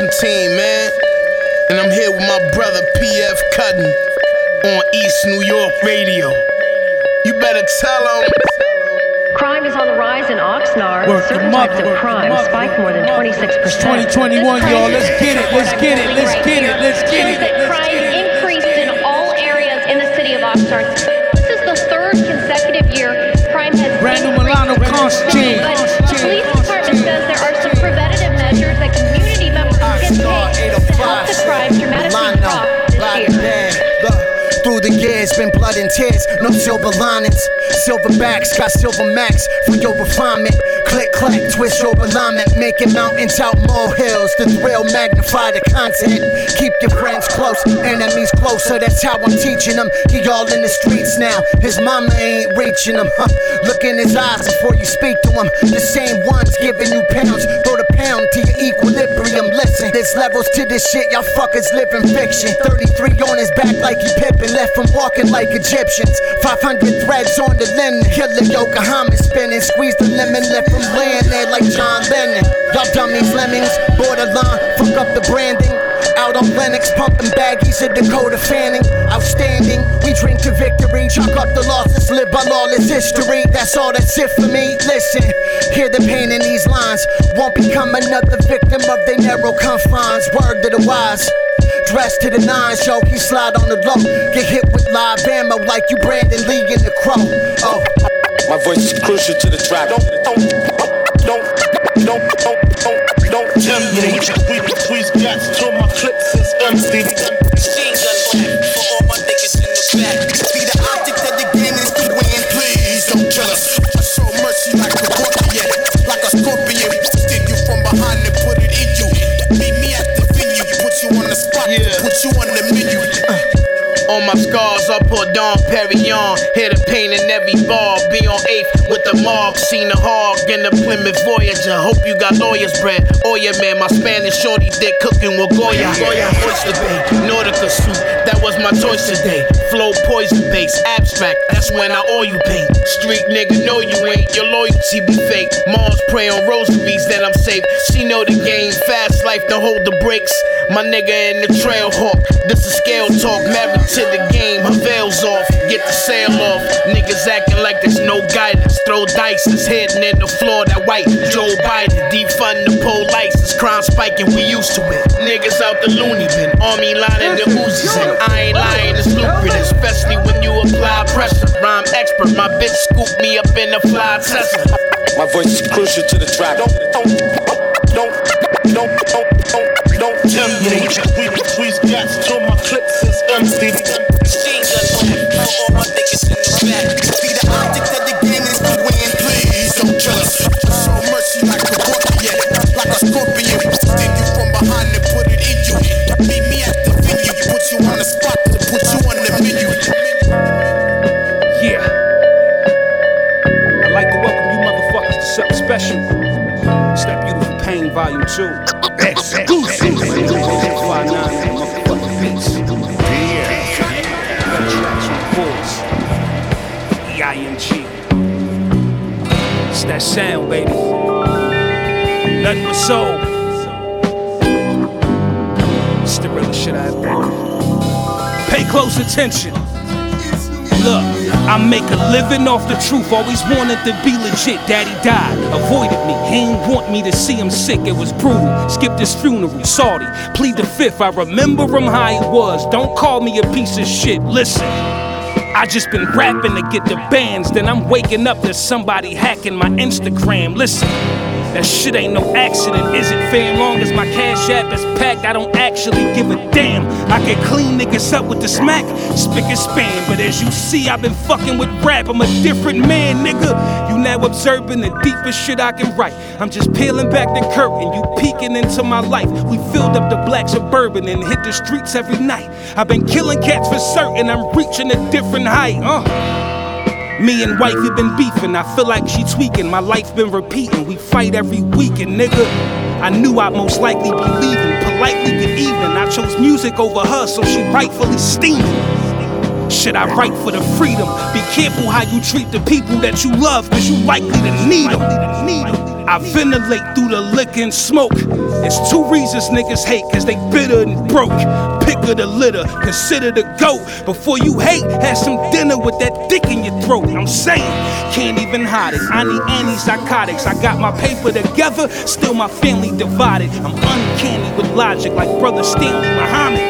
This Milano Constantine, man. And I'm here with my brother PF Cuttin on East New York Radio. You better tell them. Crime is on the rise in Oxnard. Work Certain mother, types of work crime mother, spike more than 26%. It's 2021, y'all. Let's get it, let's get it, let's get it, let's get it, let's crime increased in all areas in the city of Oxnard. This is the third consecutive year and tears, no silver linings. Silverbacks got silver max for your refinement. Click, clack, twist your alignment, making mountains out molehills. The thrill magnify the content. Keep your friends close, enemies closer. That's how I'm teaching them. He all in the streets now. His mama ain't reaching him. Huh. Look in his eyes before you speak to him. The same ones giving you pounds. Throw the pound to your equilibrium. Listen, there's levels to this shit. Y'all fuckers live in fiction. 33 on his back like he pippin'. Left him walking like Egyptians. 500 threads on the linen. Killer Yokohama spinning. Squeeze the lemon. Left him laying there like John Lennon. Y'all dummies, lemmings. Borderline. Fuck up the branding. Out on Lenox, pumping baggies of Dakota Fanning. Outstanding, we drink to victory. Chalk up the losses, live by lawless history. That's all that's it for me. Listen, hear the pain in these lines. Won't become another victim of their narrow confines. Word to the wise. Dressed to the nines, yo, he slide on the low. Get hit with live ammo like you Brandon Lee in the crow. Oh, My voice is crucial to the track. Don't, don't, don't, don't, don't, don't, don't tell me. We, we got to my clips is empty. Put Dom Perignon. Here to paint in every bar. Be on 8th with the mark. Seen a hog in the Plymouth Voyager. Hope you got lawyer's bread. Oh yeah, man, my Spanish shorty dick cooking with Goya. Goya, Oyster Bay, Nautica suit. That was my choice today. Flow poison base, abstract. That's when I oil you paint. Street nigga, know you ain't. Your loyalty be fake. Mars pray on rosaries that I'm safe. She know the game. Fast life to hold the brakes. My nigga in the Trailhawk. This is scale talk. Married to the game. Her veils off. Get the sail off. Niggas acting like there's no guidance. Throw dice. It's hitting in the floor. That white Joe Biden. Defund the pole license. Crime spiking. We used to it. Niggas out the loony bin. Army lining the Uzis. And I ain't lying. It's lucrative. Especially when you apply pressure. Rhyme expert. My bitch scoop me up in a fly Tesla. My voice is crucial to the track. Don't, don't, don't, tell. We, we got to my clips is empty. Machine gun clap for all my niggas in the back. Be the object of the game is to win. Please don't kill us. I show mercy like a scorpion, like a scorpion. Stick you from behind and put it in you. Meet me at the venue, put you on the spot, put you on the menu. Yeah. I'd like to welcome you motherfuckers to something special. It's that beautiful pain, volume two. That sound, baby. Nothing but soul. It's the realest shit I ever. Pay close attention. Look, I make a living off the truth. Always wanted to be legit. Daddy died, avoided me. He ain't want me to see him sick. It was brutal. Skipped his funeral. Salty. Plead the fifth. I remember him how he was. Don't call me a piece of shit. Listen. I just been rapping to get the bands, then I'm waking up to somebody hacking my Instagram. Listen, that shit ain't no accident, is it? Fam, long as my cash app is packed, I don't actually give a damn. I can clean niggas up with the smack, spick and span. But as you see, I've been fucking with rap. I'm a different man, nigga. You now observing the deepest shit I can write. I'm just peeling back the curtain, you peeking into my life. We filled up the black suburban and hit the streets every night. I've been killing cats for certain, I'm reaching a different height. Uh. Me and wife have been beefing. I feel like she tweaking. My life been repeating. We fight every weekend, nigga. I knew I'd most likely be leaving. Politely get even. I chose music over her, so she rightfully steaming. Should I write for the freedom? Be careful how you treat the people that you love, cause you likely to need them. I ventilate through the liquor and smoke. It's two reasons niggas hate, cause they bitter and broke. Of the litter, consider the goat. Before you hate, have some dinner with that dick in your throat. I'm saying, can't even hide it. I need antipsychotics. I got my paper together, still my family divided. I'm uncanny with logic, like brother Stanley Muhammad.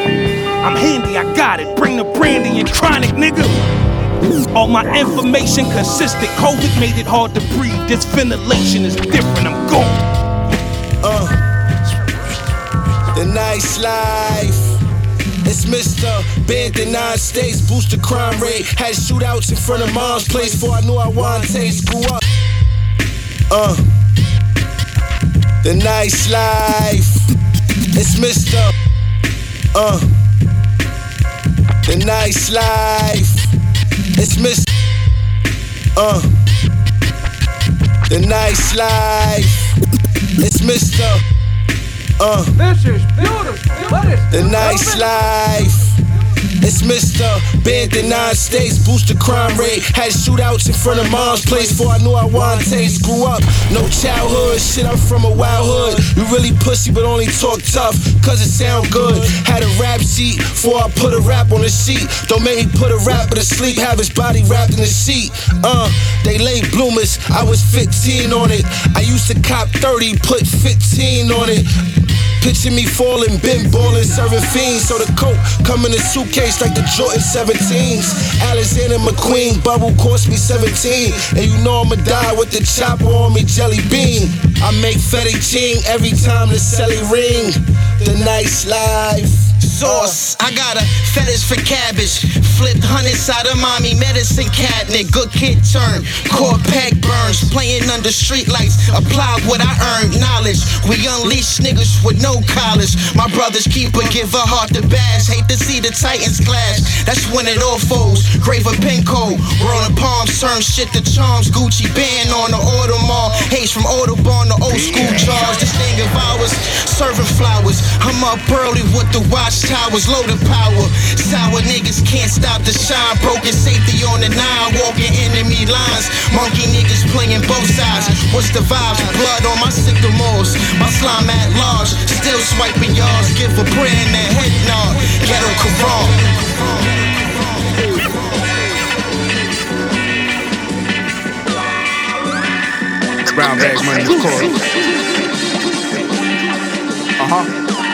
I'm handy, I got it. Bring the brandy and chronic, nigga. All my information consistent. COVID made it hard to breathe. This ventilation is different. I'm gone. Uh, the nice life. It's Mr. Banned the nine states, boost the crime rate. Had shootouts in front of mom's place before I knew I wanted taste. Grew up. Uh, the nice life. It's Mr. Uh, the nice life. It's Mr. Uh, the nice life. It's Mr. Uh, This is beautiful. What is the nice life. It's Mr. Banned the nine states, boost the crime rate. Had shootouts in front of mom's place before I knew I wanted taste. Grew up, no childhood, shit, I'm from a wild hood. You really pussy, but only talk tough, cause it sound good. Had a rap sheet before I put a rap on the sheet. Don't make me put a rapper to sleep, have his body wrapped in the sheet. Uh, they late bloomers, I was 15 on it. I used to cop 30, put 15 on it. Picture me falling, been ballin', serving fiends. So the coke come in a suitcase like the Jordan 17s. Alexander McQueen, bubble cost me 17. And you know I'ma die with the chopper on me, jelly bean. I make fettuccine every time the celly ring. The nice life. Sauce, I got a fetish for cabbage. Flipped hundreds out of mommy medicine cabinet. Good kid turn, core pack burns. Playing under street lights, apply what I earned. Knowledge, we unleash niggas with no college. My brother's keeper, give a heart to bash. Hate to see the Titans clash. That's when it all folds. Graver pin code, rolling palms, turn shit to charms. Gucci band on the Audemars. Haze from Audubon to old school jars. This thing of ours, serving flowers. I'm up early with the watchtowers, loaded power. Sour niggas can't stop the shine. Broken safety on the nine, walking enemy lines. Monkey niggas playing both sides. What's the vibes? Blood on my sycamores. My slime at large, still swiping yards. Give a prayer and a head nod. Ghetto Quran. Brown bag money, of course. Uh huh.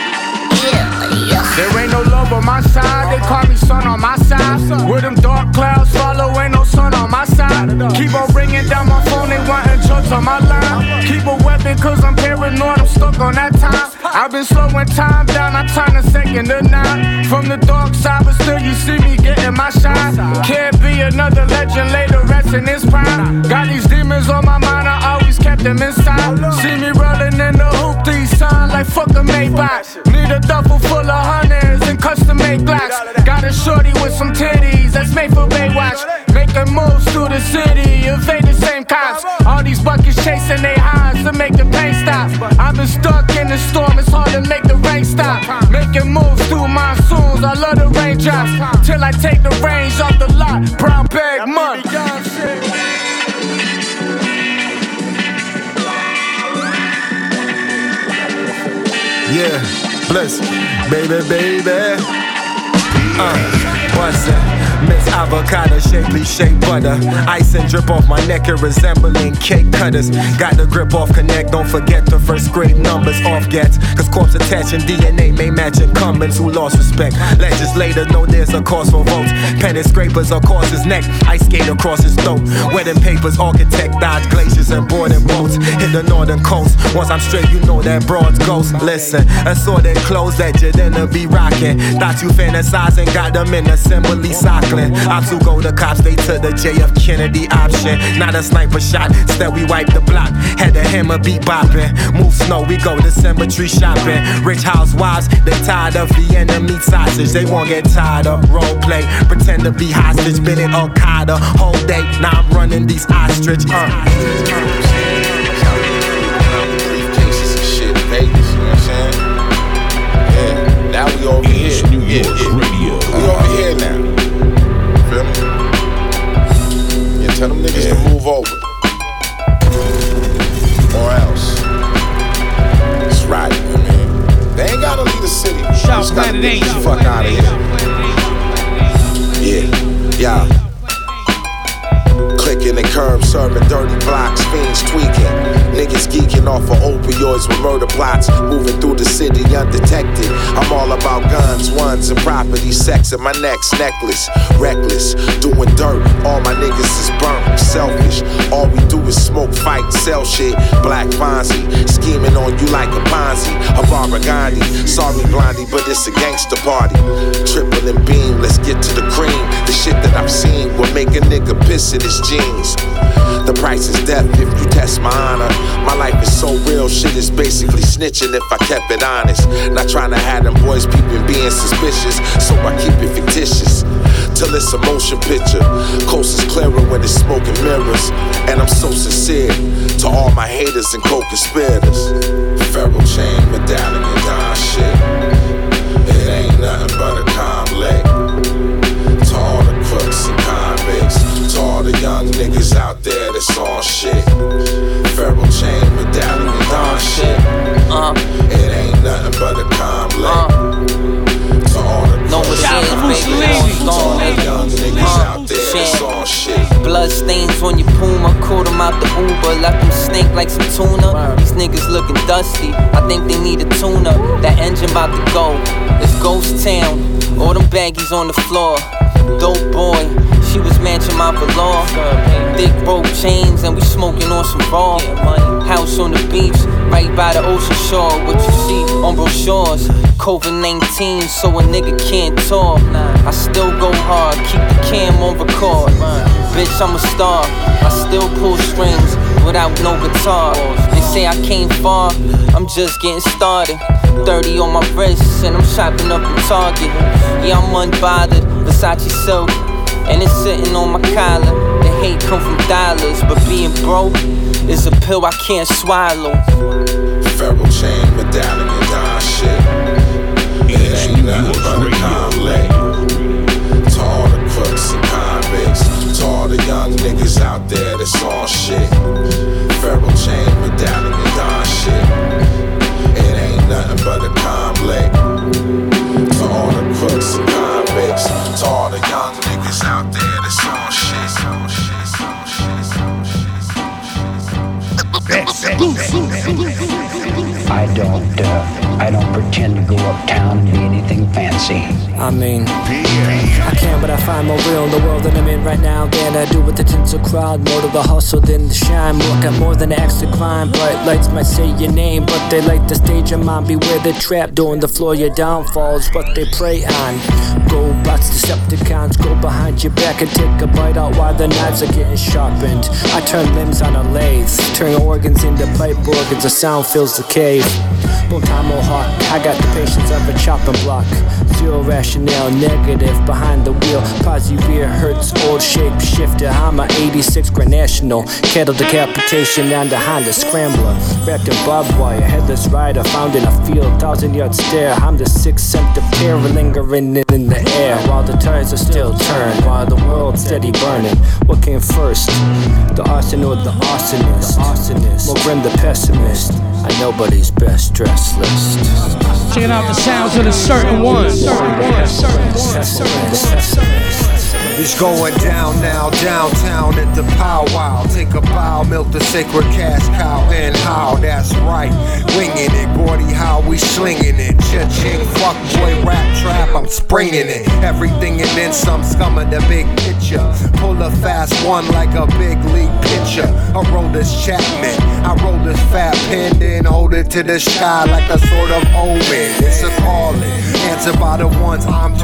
There ain't no love on my side, they call me son on my side. With them dark clouds follow, ain't no sun on my side. Keep on ringing down my phone, they wanting drugs on my line. Keep a weapon, cause I'm paranoid, I'm stuck on that time. I've been slowing time down, I turn a second to nine. From the dark side, but still you see me getting my shine. Can't be another legend later, resting his prime. Got these demons on my mind, I kept them inside. See me rolling in the hoop, these sign like fuck a Maybach. Need a duffel full of hundreds and custom made blocks. Got a shorty with some titties that's made for Baywatch. Making moves through the city, evade the same cops. All these buckets chasing they highs to make the pain stop. I've been stuck in the storm, it's hard to make the rain stop. Making moves through monsoons, I love the raindrops. Till I take the range off the lot, brown bag money. Yeah, bless, baby, baby. Uh, what's that? Miss avocado, shapely shaped butter. Ice and drip off my neck, it resembling cake cutters. Got the grip off connect, don't forget the first grade numbers off gets. Cause corpse attaching DNA may match incumbents who lost respect. Legislators know there's a cause for votes. Pen and scrapers across his neck, ice skate across his throat. Wedding papers, architect, dodge glaciers and boarding boats. Hit the northern coast. Once I'm straight, you know that broad's ghost. Listen, assorted clothes that you didn't be rocking. Thought you fantasizing, got them in assembly sockling. I too go the cops, they took the JF Kennedy option. Not a sniper shot, instead we wipe the block. Had the hammer beat bopping. Move snow, we go to cemetery shopping. Rich housewives, they tired of Vienna meat sausage. They won't get tired of role play. Pretend to be hostage, been in Al Qaeda whole day. Now I'm running these ostrich. Uh. Briefcases and shit, Vegas, you know what I'm saying? Yeah, now we over here. New York Radio. We over here now. Tell them niggas yeah. to move over. Or else. It's right, man. They ain't gotta leave the city. Shout just gotta get the fuck out of here. Yeah. Yeah. Curb, serving dirty blocks, fiends tweaking. Niggas geeking off of opioids with murder plots. Moving through the city undetected. I'm all about guns, ones, and property, sex, and my neck's necklace. Reckless, doing dirt. All my niggas is burnt, selfish. All we do is smoke, fight, sell shit. Black Fonzie, scheming on you like a Ponzi. A Barbara Gandhi. Sorry, Blondie, but it's a gangster party. Triple and beam, let's get to the cream. The shit that I've seen will make a nigga piss in his jeans. The price is death if you test my honor. My life is so real, shit is basically snitching if I kept it honest. Not trying to have them boys peeping, being suspicious, so I keep it fictitious. Till it's a motion picture. Coast is clearer when it's smoking mirrors. And I'm so sincere to all my haters and co-conspirators. Pharoah chain, medallion, Don shit. It ain't nothing but a comlect. All the young niggas out there that's on shit. Pharoah chain, medallion, Don shit. Uh, It ain't nothing but a comlect. To all the know what crooks it and is, baby. convicts, to all the Gone, young niggas Uh, out there shit. that's on shit. Blood stains on your Puma, caught them out the Uber, left them stink like some tuna. These niggas looking dusty, I think they need a tuna. That engine about to go, it's ghost town. All them baggies on the floor, dope boy. She was matching my velour. Thick rope chains, and we smoking on some raw. House on the beach, right by the ocean shore. What you see on brochures, COVID 19, so a nigga can't talk. I still go hard, keep the cam on record. Bitch, I'm a star. I still pull strings without no guitar. They say I came far, I'm just getting started. 30 on my wrist, and I'm shopping up in Target. Yeah, I'm unbothered, Versace silk, and it's sitting on my collar. The hate come from dollars, but being broke is a pill I can't swallow. Pharoah chain, medallion, Don shit. It ain't nothing but a comlect. To all the crooks and convicts, to all the young niggas out there that's on shit. Pharoah chain, medallion, Don shit. It ain't nothing but a comlect. Convicts, to all the young niggas out there that's on shit. On shit, on shit, on I don't, uh, I don't pretend to go uptown and be anything fancy. I mean, I can't, but I find more real in the world that I'm in right now than I do with the tinsel crowd. More to the hustle than the shine. More got more than the extra climb. Bright lights might say your name, but they like the stage of mine. Beware the trap during the floor. Your downfalls, what they prey on. Go bots, Decepticons, go behind your back and take a bite out while the knives are getting sharpened. I turn limbs on a lathe, turn organs into pipe organs. The sound fills the cave. Boom time Mohawk, I got the patience of a chopping block. Zero rationale, negative behind the wheel. Posy rear hurts, old shape shifter. I'm a 86 Grand National. Cattle decapitation and a Honda Scrambler. Wrapped in barbed wire, headless rider found in a field. Thousand yard stare. I'm the sixth scent of terror lingering in the air. While the tires are still turned, while the world's steady burning. What came first? The arson or the arsonist? The arsonist. The pessimist. I nobody's best dressed list. Checking out the sounds of the certain ones. It's going down now, downtown at the powwow. Take a bow, milk the sacred cash cow, and how that's right. Winging it, Gordy, how we slinging it. Cha-ching, fuck boy, rap trap, I'm springing it. Everything and then some scum of the big picture. Pull a fast one like a big league pitcher. I roll this Chapman, I roll this fat pen, then hold it to the sky like a sort of answered by the ones I'm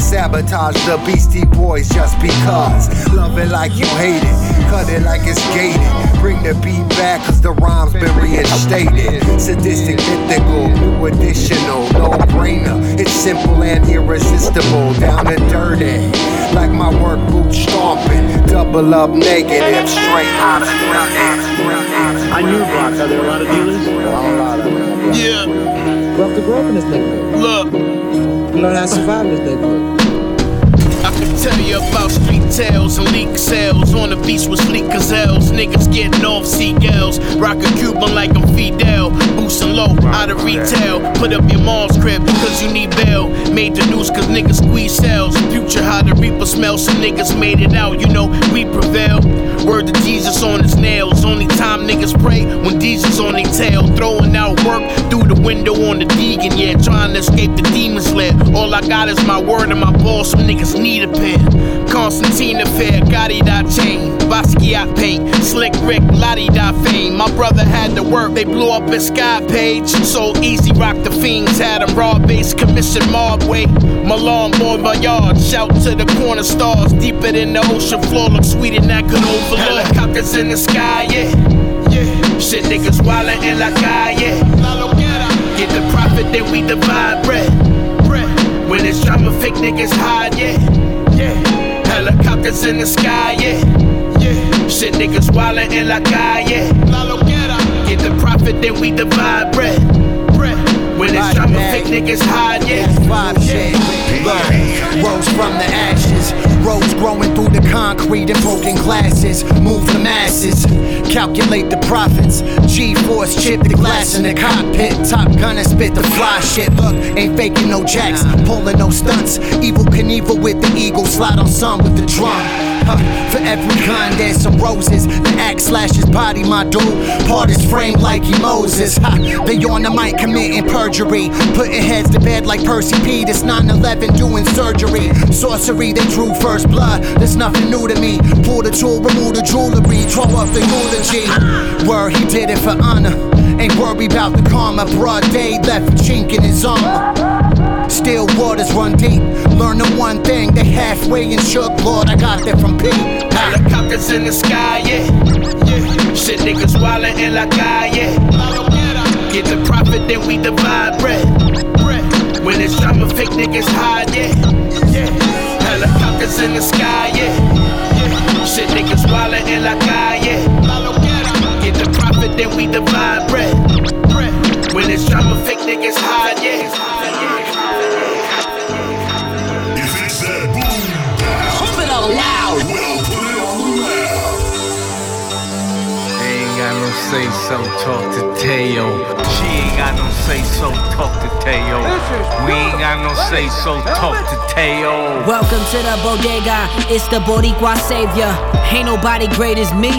Sabotage the Beastie Boys just because. Love it like you hate it, cut it like it's gated. Bring the beat back, cause the rhyme's been reinstated. Sadistic, mythical, new additional, no brainer. It's simple and irresistible, down and dirty. Like my work boot stomping, double up negative, straight out of nothing. I knew Brock. Are there a lot of dealers? A lot of them. Yeah. You have to grow up in this neighborhood. Look. You learn how to survive tell you about street tales and leak sales. On the beach with sleek gazelles. Niggas getting off seagulls. Rockin' Cuban like I'm Fidel. Boosting low, out of retail. Put up your mom's crib, cause you need bail. Made the news cause niggas squeeze cells. Future how the reaper smells. Some niggas made it out, you know, we prevail. Word to Jesus on his nails. Only time niggas pray when Jesus on their tail. Throwing out work through the window on the Deegan, yeah. Trying to escape the demon's lair. All I got is my word and my ball. Some niggas need a pair. Constantine affair, Gotti dot chain. Basquiat paint. Slick Rick, Lottie dot fame. My brother had to work, they blew up his sky page. So easy, rock the fiends. Had him raw base, commission mob way. Milan, boy, my yard. Shout to the corner stars. Deeper than the ocean floor. Look sweeter than that could overlook. Helicopters in the sky, yeah. Yeah. Shit, niggas wildin' in la calle. Get the profit, then we divide bread. bread. When it's drama, fake niggas hide. Yeah. Helicopters in the sky, yeah. Yeah. Shit, niggas wildin' in la calle. Get the profit, then we divide bread. bread. When it's drama, fake niggas hide, yeah. Vibe shit. Look, rose from the ashes. Rose growing through the concrete and broken glasses. Move the masses. Calculate the profits. G force chip the glass in the cockpit. Top gunner spit the fly shit. Look, ain't faking no jacks. Pulling no stunts. Evil Knievel with the eagle. Slide on some with the drum. For every kind, there's some roses. The axe slashes body, my dude. Part is framed like he Moses. Ha, they on the mic committing perjury. Putting heads to bed like Percy P. This 9 11 doing surgery. Sorcery, they drew first blood. There's nothing new to me. Pull the tool, remove the jewelry. Draw up the eulogy. Word, he did it for honor. Ain't worried about the karma. Broad day left a chink in his armor. Still waters run deep. Learn the one thing, they halfway and shook. Lord, I got that from P. Helicopters in the sky, yeah. yeah. Shit, niggas wildin' in la calle. Get the profit, then we divide bread. When it's drama, fake niggas hide, yeah. yeah. Helicopters in the sky, yeah. yeah. Shit, niggas wildin' in la calle. Get the profit, then we divide bread. When it's drama, fake niggas hide, yeah. Loud. Well, put it on. Ain't got no say so, talk to Tayo. She ain't got no say so, talk to Tayo. We ain't got no say so, talk to Tayo. Welcome to the bodega, it's the Boricua savior. Ain't nobody great as me.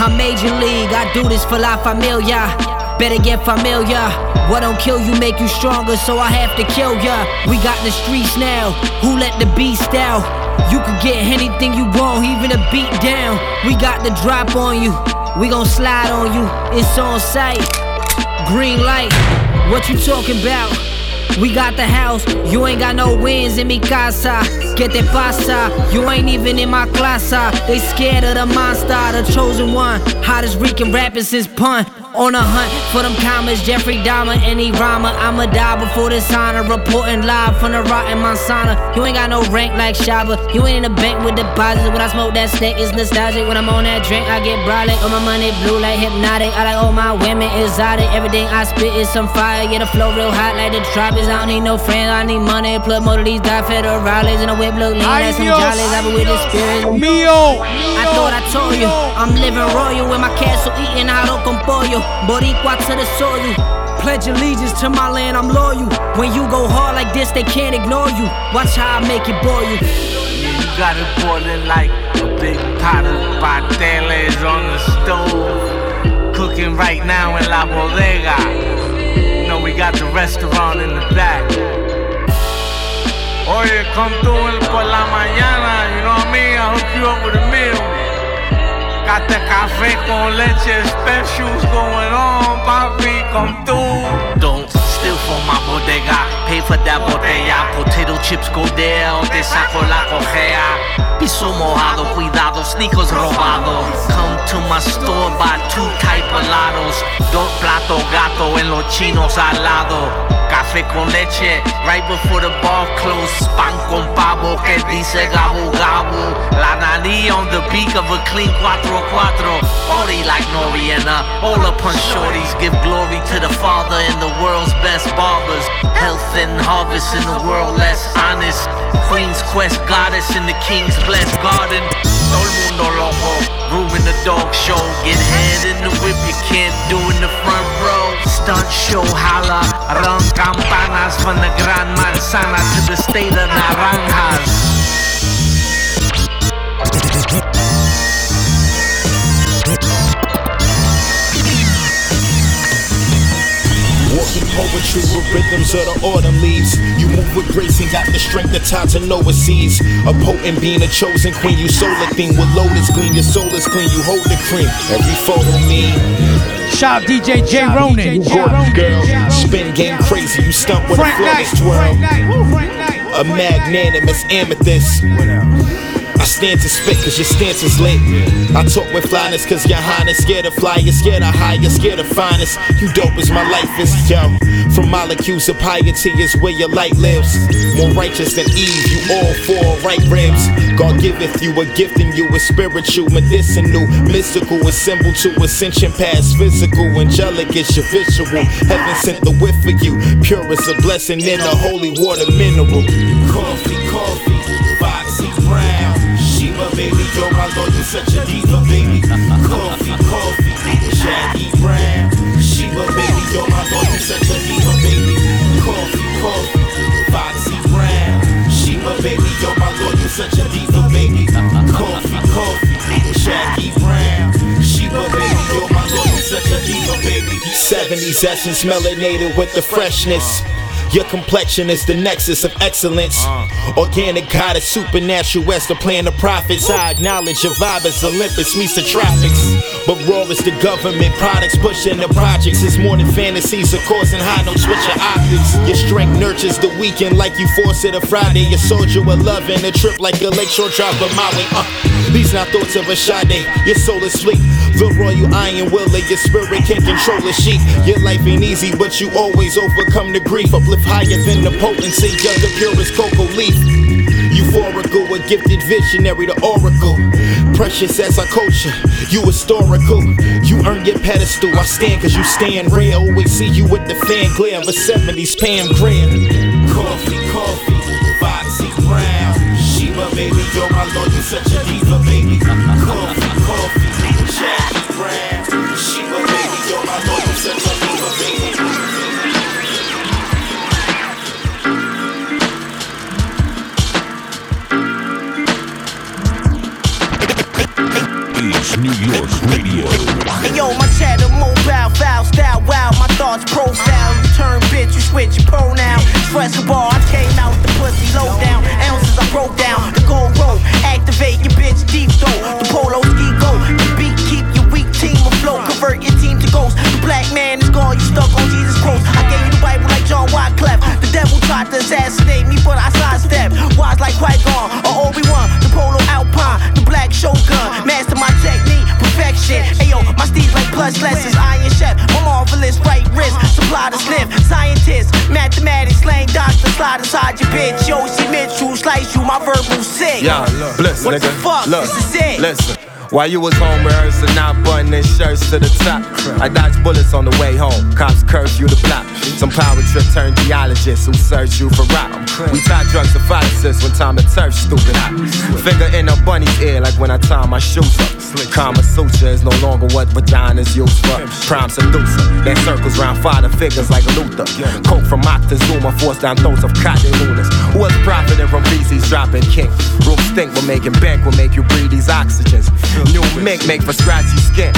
I'm major league, I do this for la familia. Better get familiar. What don't kill you make you stronger, so I have to kill ya. We got the streets now. Who let the beast out? You can get anything you want, even a beat down. We got the drop on you. We gon' slide on you. It's on sight. Green light. What you talking about? We got the house, you ain't got no wins in mi casa. Get te pasa? You ain't even in my clasa. They scared of the monster, the chosen one. Hottest Rican rapper since pun. On a hunt for them commas, Jeffrey Dahmer, any rhymer. I'ma die before this honor. Reporting live from the rotten Montana. You ain't got no rank like Shabba. You ain't in the bank with deposits. When I smoke that stank, it's nostalgic. When I'm on that drink, I get brolic. All my money blue like Hpnotiq. I like all my women exotic. Everything I spit is some fire. Get a flow real hot like the tropics. I don't need no friends, I need money. Plug more of these die federales. And a whip look lean like some jollies. I be with the spirit. Mio. I thought I told you, I'm living royal with my castle eating arroz con pollo. Boricua to the soil. Pledge allegiance to my land, I'm loyal. When you go hard like this, they can't ignore you. Watch how I make it boil you. Yeah, you got it boiling like a big pot of pateles on the stove. Cooking right now in La Bodega. You know, we got the restaurant in the back. Oye, come through por la mañana, you know what I mean? I'll hook you up with a meal. Got the café con leche specials going on, papi, come through. Don't steal from my bodega, pay for that botella. Potato chips go down, te saco la cojea. Piso mojado, cuidado, sneakers robado. Come to my store, buy two type of lados. Dos plato gato en los chinos al lado. Café con leche, right before the bar close. Pan con pavo que dice gabu gabu. La nariz on the beak of a clean 4-4. Ori like Noriena. All up on shorties give glory to the father and the world's best barbers. Health and harvest in the world less honest. Queen's quest goddess in the king's blessed garden. Todo el mundo loco. Room in the dog show. Get head in the whip you can't do in the front row. Stunt show holla. Run campanas from the Gran Manzana to the state of Naranjas. Poetry with rhythms of the autumn leaves. You move with grace and got the strength of time to know what sees. A potent being a chosen queen, you solar theme with lotus gleam. Your soul is clean, you hold the cream. Every photo me. Shout out DJ J Ronan. Girl, spin game crazy, you stump with a flawless twirl. A magnanimous amethyst. Stand to spit cause your stance is lit. I talk with flyness cause your highness scared of fly, you're scared of high, you're scared of finest. You dope as my life is, yo. From molecules of piety is where your light lives. More righteous than Eve, you all four right ribs. God giveth you a gift and you, a spiritual, medicinal, mystical, a symbol to ascension past physical, angelic is your visual. Heaven sent the whiff for you, pure as a blessing in a holy water mineral. Yo, my lord, you such a diva, baby. Coffy, Coffy, Jackie Brown. Sheba, baby, yo, my lord, you such a diva, baby. Coffy, Coffy, Foxy Brown. Sheba, baby, yo, my lord, you such a diva, baby. Coffy, Coffy, Jackie Brown. Sheba, baby, yo, my lord, you such a diva, baby. 70s essence melanated with the freshness. Your complexion is the nexus of excellence. Organic goddess, supernatural as the plan of prophets. I acknowledge your vibe as Olympus meets the tropics. But raw is the government products pushing the projects. It's more than fantasies of causing high notes with your optics. Your strength nurtures the weekend like you force it a Friday. Your soldier with love and a trip like a lakeshore drive, of my way. Uh, these not thoughts of a Sade. Your soul is sleep. The royal iron will of your spirit can't control a sheep. Your life ain't easy, but you always overcome the grief. Uplift higher than the potency of the purest cocoa leaf. Euphorical, a gifted visionary, the oracle. Precious as our culture, you historical. You earn your pedestal. I stand cause you stand real. Always see you with the fan glare of a 70s Pam Grier. Coffy, Coffy, Foxy Brown. Sheba, baby, yo, my lord, you such a diva, baby. Coffy, Coffy, Jackie New York Radio. Hey yo, my chatter mobile, foul style, wow, my thoughts profile. You turn bitch, you switch your pronoun. Stress the bar, I came out the pussy low down. Ounces I broke down, the gold roll. Activate your bitch deep throat. The polo ski go. The beat keep your weak team afloat. Convert your team to ghost. The black man is gone, you stuck on Jesus Christ. I gave you the Bible like John Wycliffe. The devil tried to assassinate me, but I sidestepped. Wise like Qui-Gon or Obi-Wan. The polo Alpine, the black Shogun. Master my technique, perfection. Ayo, my steeds like plus lessons. Iron chef, my marvelous right wrist. Supply the slip, scientist, mathematics, slang doctor. Slide inside your bitch. Yo, she Mitchell, slice you, my verbal sick. Yeah, bless What nigga. the fuck? Look, This is it. Listen. While you was home rehearsing, not buttoning shirts to the top. I dodged bullets on the way home. Cops curfew the block. Some power trip turned geologists who search you for rock. We tie drugs to pharmacists when time to turf stupid. Finger in a bunny's ear like when I tie my shoes up. Kama Sutra is no longer what vaginas use for. Prime seducer that circles round father figures like Luther. Coke from Moctezuma forced down throats of cotton lunars. Who was profiting from VCs dropping king? Room stink make him bank will make you breathe these oxygens. New mink make for scratchy skin.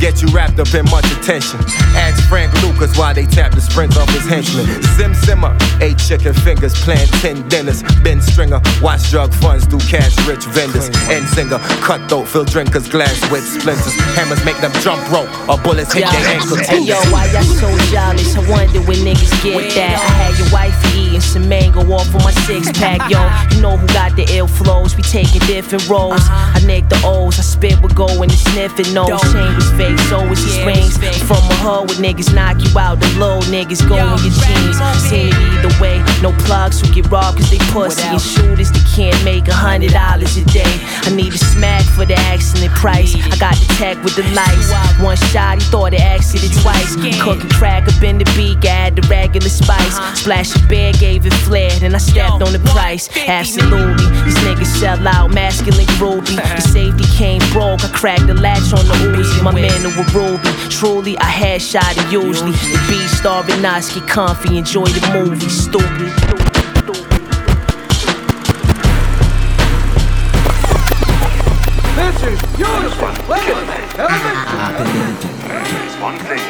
Get you wrapped up in much attention. Ask Frank Lucas why they tap the sprint off his henchmen. Sim Simmer, eight chicken fingers, plant ten dinners. Ben Stringer, watch drug funds do cash rich vendors. End singer, cutthroat, fill drinkers, glass with splinters. Hammers make them jump rope, or bullets hit their ankle Hey yo, why y'all so jealous? I wonder when niggas get that. I had your wife eating some mango off of my six pack, yo. You know who got the ill flows? We taking different roles. Uh-huh. I nake the O's, I spit with go and the sniffing nose. Chambers face, always his rings. From a hood with niggas knock you out. The little niggas go in your jeans. Seen it either way. No plugs who get robbed cause they pussy. And shooters that can't make a hundred dollars a day. I need a smack for the accident price. I got the tag with the lights. One shot, he thought it accident twice. Cooking crack up in the beak, add the regular spice. Splash a bear, gave it flair, then I stepped on the price. Absolutely, these niggas sell out, masculine groovy. The safety came broke, I cracked the latch on the Uzi. My man who were Ruby. Truly, I had shot it usually. The beat starving us, get comfy, enjoy the movie. Stupid. This is beautiful. Ladies and gentlemen. One thing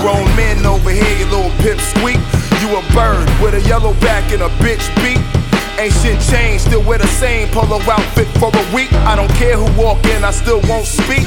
Grown men over here, you little pip squeak. You a bird with a yellow back and a bitch beak. Ain't shit changed, still wear the same polo outfit for a week. I don't care who walk in, I still won't speak.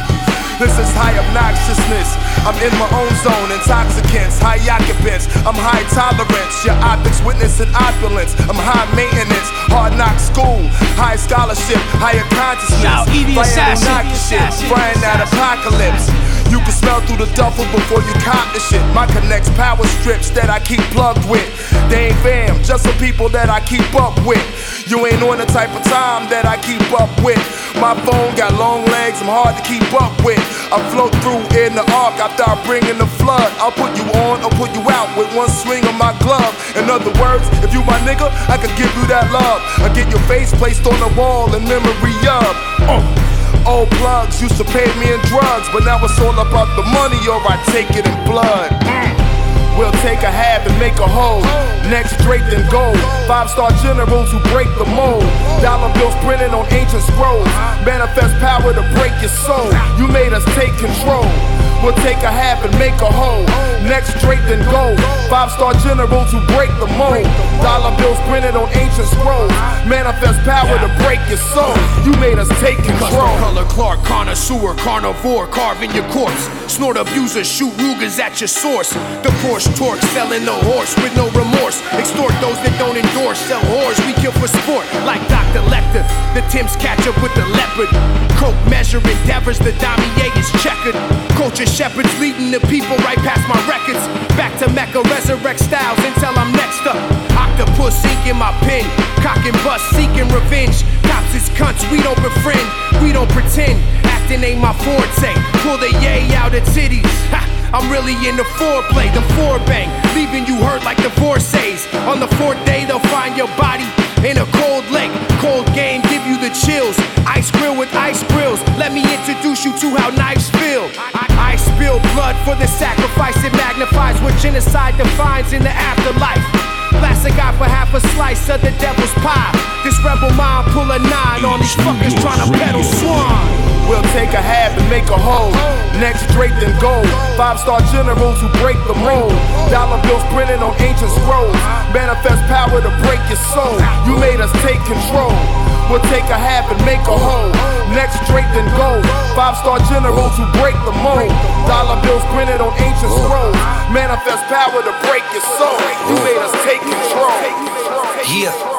This is high obnoxiousness. I'm in my own zone, intoxicants, high occupants. I'm high tolerance. Your optics witnessing opulence. I'm high maintenance, hard knock school, high scholarship, higher consciousness. Edie Fire Assassin, shit, Assassin, frying that apocalypse. You can smell through the duffel before you cop the shit. My connects power strips that I keep plugged with. They ain't fam, just some people that I keep up with. You ain't on the type of time that I keep up with. My phone got long legs, I'm hard to keep up with. I float through in the ark after I bring in the flood. I'll put you on or put you out with one swing of my glove. In other words, if you my nigga, I could give you that love. I get your face placed on the wall in memory of. Uh. Old plugs used to pay me in drugs, but now it's all about the money or I take it in blood. Mm. We'll take a half and make a whole. Next straight then gold. Five star generals who break the mold. Dollar bills printed on ancient scrolls. Manifest power to break your soul. You made us take control. We'll take a half and make a whole. Next straight then gold. Five star generals who break the mold. Dollar bills printed on ancient scrolls. Manifest power to break your soul. You made us take control. Color Clark, connoisseur, carnivore, carving your corpse. Snort abuser, shoot Rugers at your source. The Porsche torque, selling the horse with no remorse. Extort those that don't endorse, sell whores, we kill for sport. Like Dr. Lecter, the Tim's catch up with the leopard. Coke measure endeavors, the damier is checkered. Culture shepherds leading the people right past my records. Back to Mecca, resurrect styles until I'm next up. Octopus ink in my pen, cock and bust, seeking revenge. Cops is cunts, we don't befriend, we don't pretend. Acting ain't my forte. Pull the yay out of titties. Ha! I'm really in the foreplay, the forebang, leaving you hurt like divorcees. On the fourth day, they'll find your body in a cold lake. Cold game, give you the chills. Ice grill with ice grills. Let me introduce you to how knives feel. I, I spill blood for the sacrifice. It magnifies what genocide defines in the afterlife. Blast a guy for half a slice of the devil's pie. This rebel mind pull a nine on these fuckers trying to pedal swan. We'll take a half and make a whole. Next straight then gold. Five star generals who break the mold. Dollar bills printed on ancient scrolls. Manifest power to break your soul. You made us take control. We'll take a half and make a whole. Next straight then gold. Five star generals who break the mold. Dollar bills printed on ancient scrolls. Manifest power to break your soul. You made us take control. Yeah.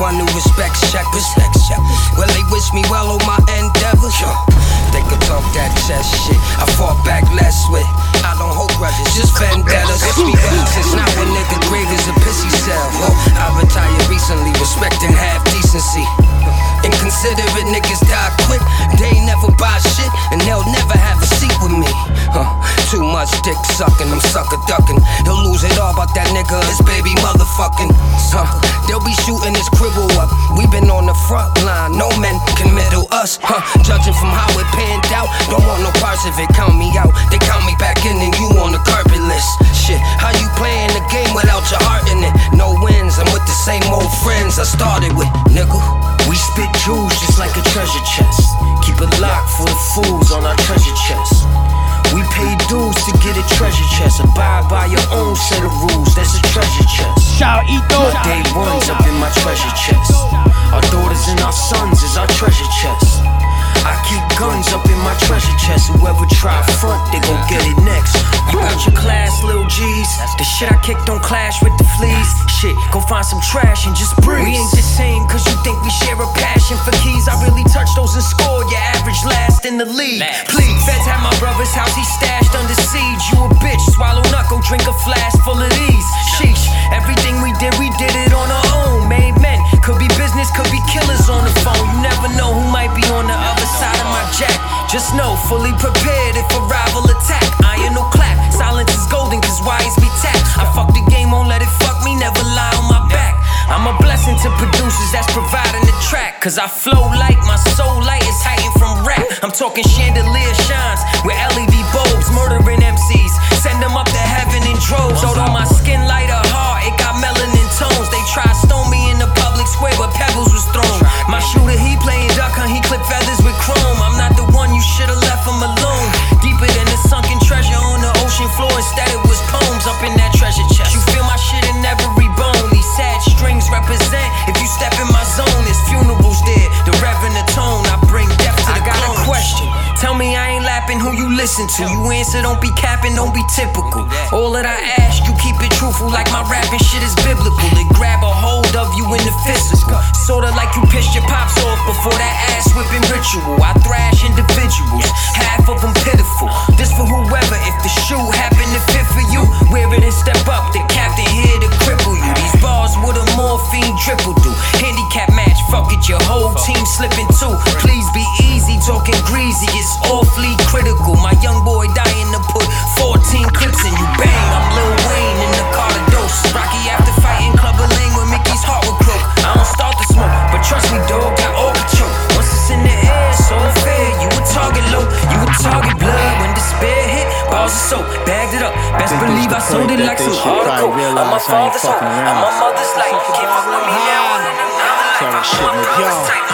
One who respects check? Respects check. Well, they wish me well on my endeavors. They could talk that chess shit. I fought back less with. I don't hold grudges, just vendettas. Since now a nigga grave is a pissy cell. I retired recently, respecting half decency. Inconsiderate niggas die quick. They never buy shit, and they'll never have a seat with me. Huh. Too much dick sucking, I'm sucker ducking. He'll lose it all about that nigga, his baby motherfucking. Huh. They'll be shooting his cribble up. we been on the front line, no men can middle us. Huh. Judging from how it panned out, don't want no parts of it. Count me out, they count me those. My day ones up in my treasure chest. Our daughters and our sons is our treasure chest. I keep guns up my treasure chest. Whoever try front, they gon' get it next. You got your class, little G's. The shit I kick don't clash with the fleas. Shit, go find some trash and just breathe. We ain't the same, cause you think we share a passion for keys. I really touch those and score your average last in the league. Please, feds at my brother's house, he stashed under siege. You a bitch, swallow knuckle, drink a flask full of these. Sheesh, everything we did, we did it on our own. Made men could be business, could be killers on the phone. You never know who might be on the other side of my jack. Just know, fully prepared if a rival attack. Iron no clap, silence is golden, cause wires be tapped. I fuck the game, won't let it fuck me, never lie on my back. I'm a blessing to producers that's providing the track. Cause I flow like my soul light is hiding from rap. I'm talking chandelier shines with LED bulbs, murdering MCs. Send them up to heaven in droves. My listen to. You answer, don't be capping, don't be typical. All that I ask, you keep it truthful like my rapping shit is biblical. They grab a hold of you in the physical. Sorta like you pissed your pops off before that ass whipping ritual. I thrash individuals, half of them pitiful. This for whoever, if the shoe happen to fit for you, wear it and step up. The captain here to cripple you. These bars with a morphine triple do. Handicap match, fuck it, your whole team slipping too. My father's home, I'm my mother's life. Can't fuck with me now. Man, I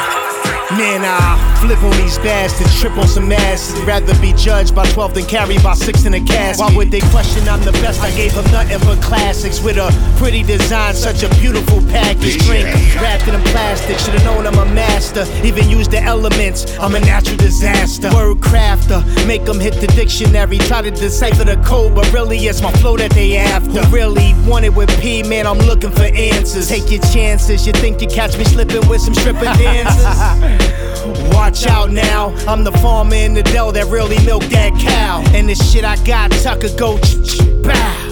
flip on these bastards, trip on some ass. Rather be judged by 12 than carried by 6 in a cast. Why would they question I'm the best? I gave them nothing but classics with a pretty design, such a beautiful package. Drink wrapped in a plastic, should've known I'm a master. Even use the elements, I'm a natural disaster. Word crafter, make them hit the dictionary. Try to decipher the code, but really it's my flow that they after. Who Really want it with P, man, I'm looking for answers. Take your chances, you think you catch me slipping with some stripper dancers? Watch out now, I'm the farmer in the dell that really milked that cow. And the shit I got, Tucker go bow.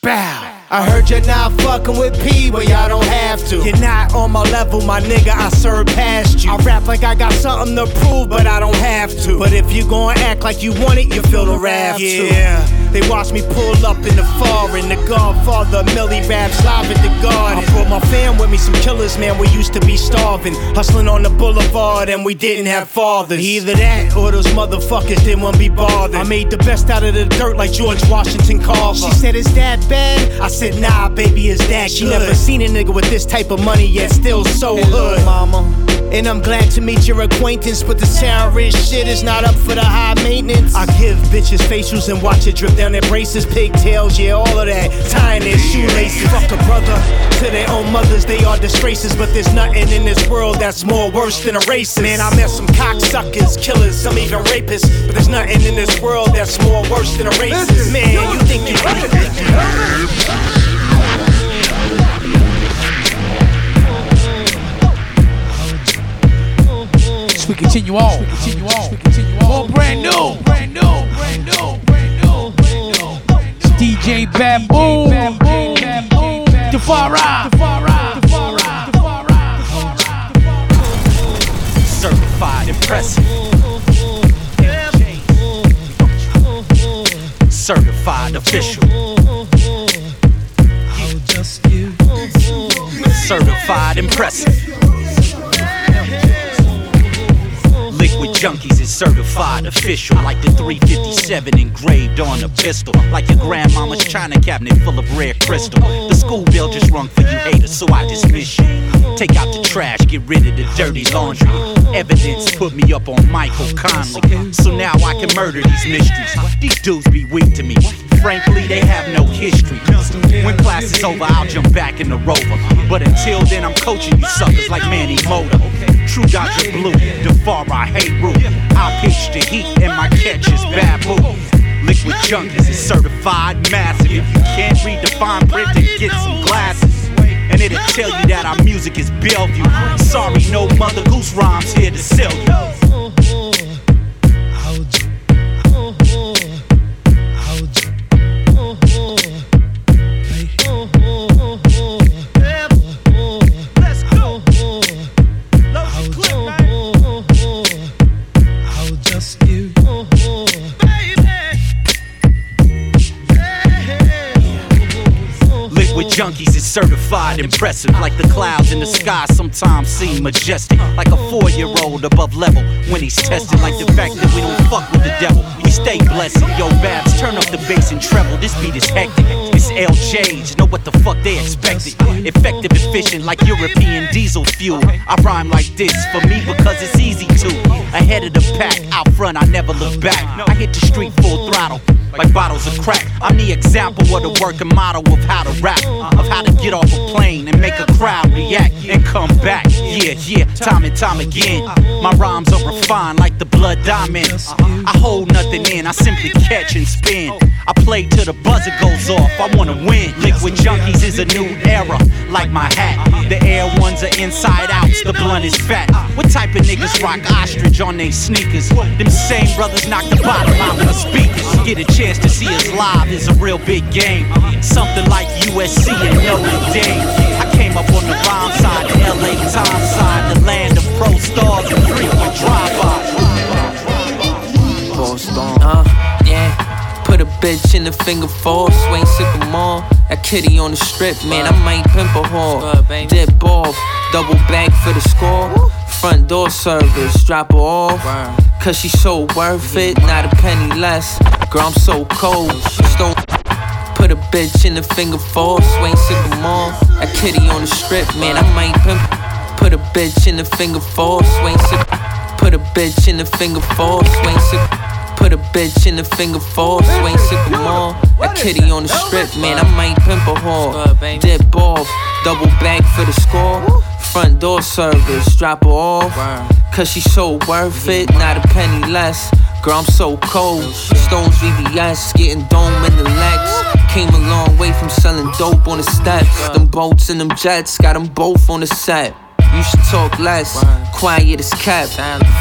Bow. I heard you're not fucking with P, but y'all don't have to. You're not on my level, my nigga, I past you. I rap like I got something to prove, but I don't have to. But if you gon' act like you want it, you feel the wrath yeah. They watch me pull up in the foreign, the Godfather, Millie raps live at the garden. I brought my fam with me, some killers, man, we used to be starving. Hustling on the boulevard, and we didn't have fathers. Either that, or those motherfuckers didn't want to be bothered. I made the best out of the dirt like George Washington Carver. She said, Is that bad? I said, Nah, baby, is that She good? never seen a nigga with this type of money, yet still so Hello, hood. mama. And I'm glad to meet your acquaintance, but the terrorist shit is not up for the high maintenance. I give bitches facials and watch it drip down their braces, pigtails, yeah, all of that. Tying their shoelaces. Fuck a brother to their own mothers, they are disgraces. But there's nothing in this world that's more worse than a racist. Man, I met some cocksuckers, killers, some even rapists. But there's nothing in this world that's more worse than a racist. Man, you think you. we continue on. We continue on. We continue on. More brand new. Brand new. Brand new. Brand new. DJ Babu. Defari. Certified impressive. Certified official. Certified impressive. Junkies is certified official, like the 357 engraved on a pistol, like your grandmama's china cabinet full of rare crystal. The school bell just rung for you haters, so I dismiss you. Take out the trash, get rid of the dirty laundry. Evidence put me up on Michael Connelly, so now I can murder these mysteries. These dudes be weak to me. Frankly, they have no history. When class is over, I'll jump back in the rover. But until then, I'm coaching you suckers like Manny Mota. True Dodger Blue, the far I hate rule. I pitch the heat and my catch is babu. Likwit junkies is certified massive. If you can't read the fine print, then get some glasses. And it'll tell you that our music is Bellevue. Sorry, no Mother Goose rhymes here to sell you. Junkies is certified impressive. Like the clouds in the sky sometimes seem majestic. Like a four year old above level when he's tested. Like the fact that we don't fuck with the devil. We stay blessed. Yo, Babs, turn up the bass and treble. This beat is hectic. It's LJs, know what the fuck they expected. Effective, efficient, like European diesel fuel. I rhyme like this for me because it's easy to. Ahead of the pack, out front, I never look back. I hit the street full throttle like bottles of crack. I'm the example of the working model of how to rap, uh, of how to get off a plane and make a crowd react and come back. Yeah, yeah, time and time again. My rhymes are refined like the blood diamond. Uh, I hold nothing in, I simply catch and spin. I play till the buzzer goes off, I wanna win. Likwit Junkies is a new era, like my hat. The air ones are inside outs, the blunt is fat. What type of niggas rock ostrich on they sneakers? Them same brothers knock the bottom out the speakers. Get a chance to see us live is a real big game. Something like USC and Notre Dame. I came up on the rhyme side, the LA Times side, the land of pro stars and frequent drive-bys. Boston. Uh, yeah. Put a bitch in the finger four, swing sycamore. That kitty on the strip, man, I might pimp a whore. Dip off, double back for the score. Front door service, drop her off. Cause she so worth it, not a penny less. Girl, I'm so cold. Stone. Put a bitch in the finger four, swing sycamore. That kitty on the strip, man, I might pimp. Put a bitch in the finger four, swing sycamore. Put a bitch in the finger four, swing sycamore. Put a bitch in the finger four, swing sycamore. That kitty on the strip, man, I might pimp a whore. Dip off, double back for the score. Front door service, drop her off. Cause she so worth it, not a penny less. Girl, I'm so cold. Stones VVS, getting dome in the legs. Came a long way from selling dope on the steps. Them boats and them jets, got them both on the set. You should talk less, quiet as kept.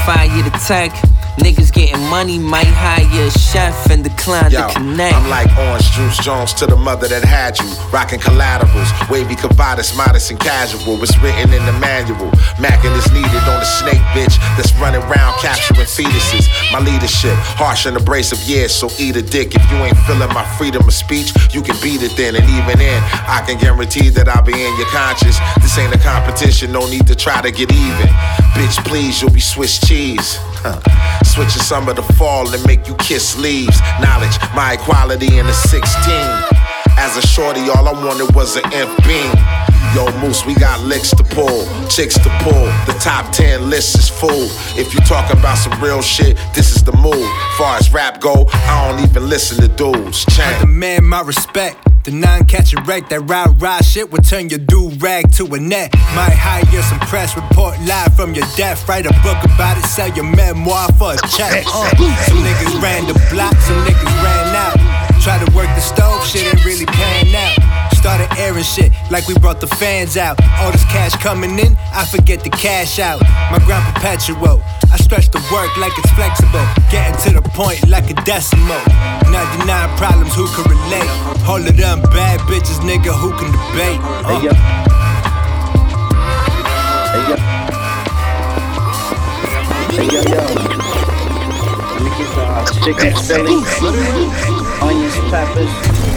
Fire the tech. Niggas getting money, might hire a chef and decline Yo, to connect. I'm like Oran Juice Jones to the mother that had you. Rocking collaterals, wavy cavadas, modest and casual. It's written in the manual. Mackin is needed on the snake bitch that's running around capturing fetuses. My leadership, harsh and abrasive, yeah, so eat a dick. If you ain't feeling my freedom of speech, you can beat it then. And even then, I can guarantee that I'll be in your conscience. This ain't a competition, no need to try to get even. Bitch, please, you'll be Swiss cheese. Huh. Switching summer to fall and make you kiss leaves. Knowledge, my equality in the 16. As a shorty, all I wanted was an imp beam. Yo, Moose, we got licks to pull, chicks to pull. The top 10 list is full. If you talk about some real shit, this is the move. Far as rap go, I don't even listen to dudes. I Change. demand my respect. The non catch a wreck, that ride ride shit will turn your do rag to a net. Might hire some press report live from your death. Write a book about it, sell your memoir for a check. Uh, some niggas ran the block, some niggas ran out. Try to work the stove, shit ain't really pan out. Started airing shit like we brought the fans out. All this cash coming in, I forget the cash out. My grind perpetual. I stretch the work like it's flexible. Getting to the point like a decimal. 99 problems, who can relate? All of them bad bitches, nigga, who can debate? Uh. Hey yo yo. Let me get uh, chicken Philly, onions, peppers,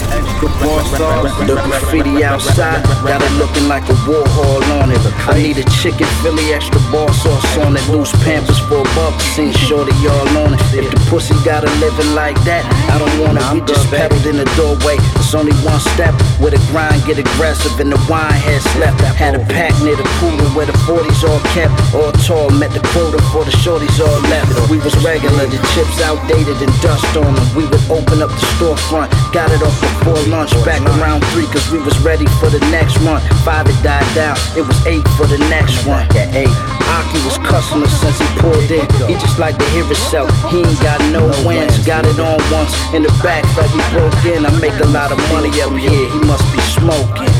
more sauce. The graffiti outside got it looking like a war hall on it. I need a chicken Philly, extra ball sauce on it. Loose pampers for a buck, seen shorty all on it. If the pussy got a living like that, I don't want it. We just pedaled in the doorway. It's only one step where the grind get aggressive and the wine had slept. Had a pack near the cooler where the 40s all kept. All tall, met the quota for the shorties all left. We was regular, the chips outdated and dust on them. We would open up the storefront, got it off before lunch, back around three, cause we was ready for the next one. Five it died down, it was eight for the next one. Yeah, eight. Ahki was customer since he pulled in. He just like to hear himself. He ain't got no wins, got it on once. In the back, felt we broke in. I make a lot of money up here. He must be smoking.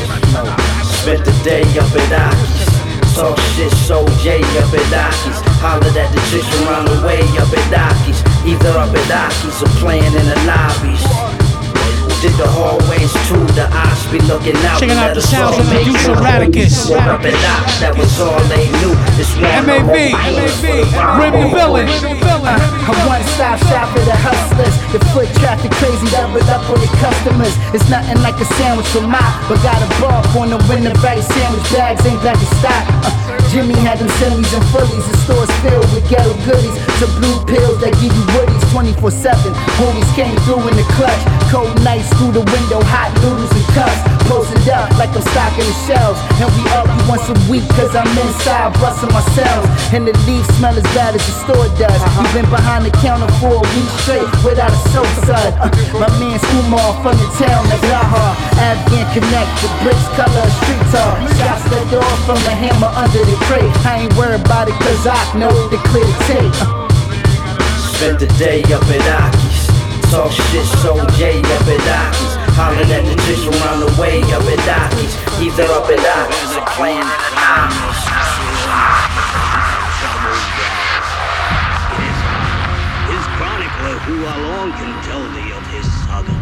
Spent the day up at Ahki's. Talk shit, so J up at Ahki's. Hollered at the chicks around the way up at Ahki's. Either up at Ahki's or playing in the lobbies. Did the hallways too, the eyes be looking out. Checking out the sounds of producer Raticus. we Up at Ahki's, that was all they knew. MAV, MAV, the Villain. A one-stop shop for the hustlers. The foot traffic crazy, double up on the customers. It's nothing like a sandwich for my, but got a bar on the winner right sandwich bags ain't got to stop. Uh, Jimmy had them semis and fullies, the stores filled with ghetto goodies. To blue pills that give you woodies 24-7. Homies came through in the clutch. Cold nights through the window, hot noodles and cups. Posted up like I'm stocking the shelves. And we argue once a week cause I'm inside busting myself. And the leaves smell as bad as the store does. We've been behind the counter for a week straight without a soap sud. Uh, my man's Umar from the town of Lahar. Afghan Connect, the bricks color, street talk. Shots let off from the hammer under the crate. I ain't worried about it cause I know the clear tape. Uh, Spent the day up at Ahki's. Talk shit, so J up at Ahki's. Hollered at the chicks around the way up at Ahki's. Either up at Ahki's or playing in the lobbies. His chronicler who alone can tell thee of his saga.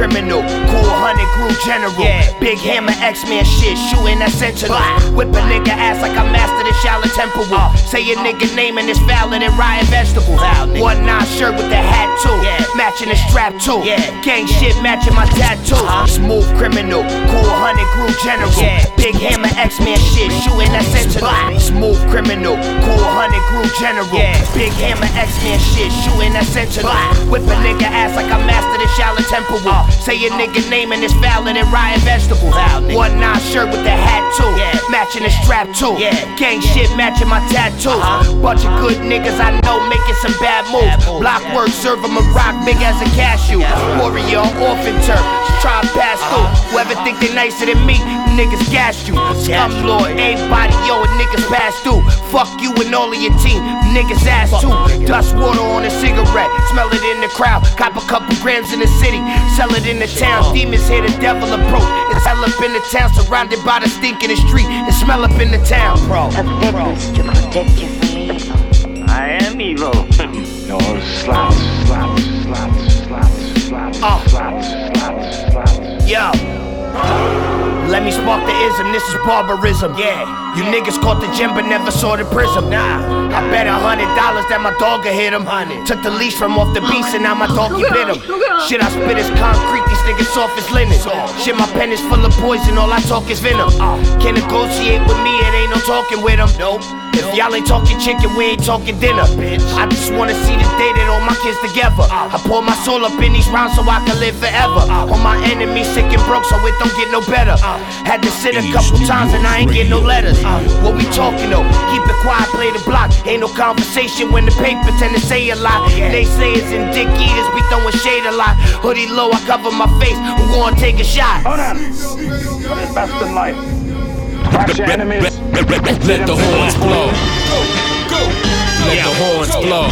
Criminal, cool hundred crew general. Big hammer X-Men shit, shooting at sentinel. Whip a nigga ass like I mastered the Shaolin Temple. Wall. Say a nigga name and it's valid and riding vegetables. One nine shirt with the hat too, Yeah. matching the strap too. Yeah. Gang shit matching my tattoo. Uh-huh. Smooth criminal, cool hundred crew general. Big hammer X-Men shit, shooting at sentinel. Smooth criminal, cool hundred crew general. Big hammer X-Men shit, shooting at sentinel. Whip a nigga ass like I mastered the Shaolin Temple. Uh. Say a nigga name and it's valid and riding vegetables. One nine shirt with the hat too, matching the strap too. Yeah. Gang shit matching my tattoo. Bunch of good niggas I know making some bad moves. Block work, serve 'em a rock big as a cashew. Warrior on orphan turf, just try and pass through. Whoever think they nicer than me, niggas gas you. Scum lord, everybody yo, and niggas pass through. Fuck you and all of your team, niggas ass too. Dust water on a cigarette, smell it in the crowd. Cop a couple grams in the city, sell it in the town. Demons hear the devil approach. It's hell up in the town, surrounded by the stink in the street. And smell up in the town, bro. A to protect you from evil. I am evil. Yo, slaps, slaps, slaps, slaps, slaps, slaps, slaps, slaps. Yo. Let me spark the ism, this is barbarism. Yeah, you niggas caught the gem but never saw the prism. Nah, I bet a hundred dollars that my dog will hit him. Took the leash from off the beast and now my doggy bit him. Shit, I spit is concrete, these niggas soft as linen. Shit, my pen is full of poison, all I talk is venom. Can't negotiate with me, it ain't no talking with them. Nope. If y'all ain't talking chicken, we ain't talking dinner. Bitch. I just wanna see the day that all my kids together. I pour my soul up in these rounds so I can live forever. All my enemies sick and broke, so it don't get no better. Had to sit a couple times and I ain't get no letters. Uh, what we talking though? Keep it quiet, play the block. Ain't no conversation when the paper tend to say a lot. They say it's in dick eaters, we throwing shade a lot. Hoodie low, I cover my face. Who gonna take a shot? Hold on. Best in life. Watch your enemies. Let the horns blow. Let the horns blow.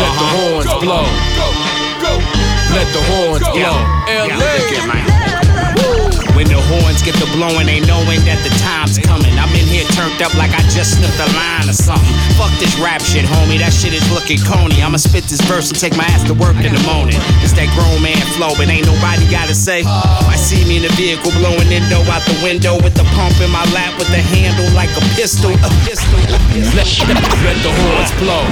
Let the horns blow. Let the horns blow. When the horns get the blowing, they knowing that the time's coming. I'm in here turned up like I just sniffed a line or something. Fuck this rap shit, homie. That shit is looking coney. I'ma spit this verse and take my ass to work in the morning. It's that grown man flow, but ain't nobody gotta say. I see me in the vehicle blowing endo out the window with the pump in my lap with the handle like a pistol. A pistol. A pistol. Let, let the horns blow.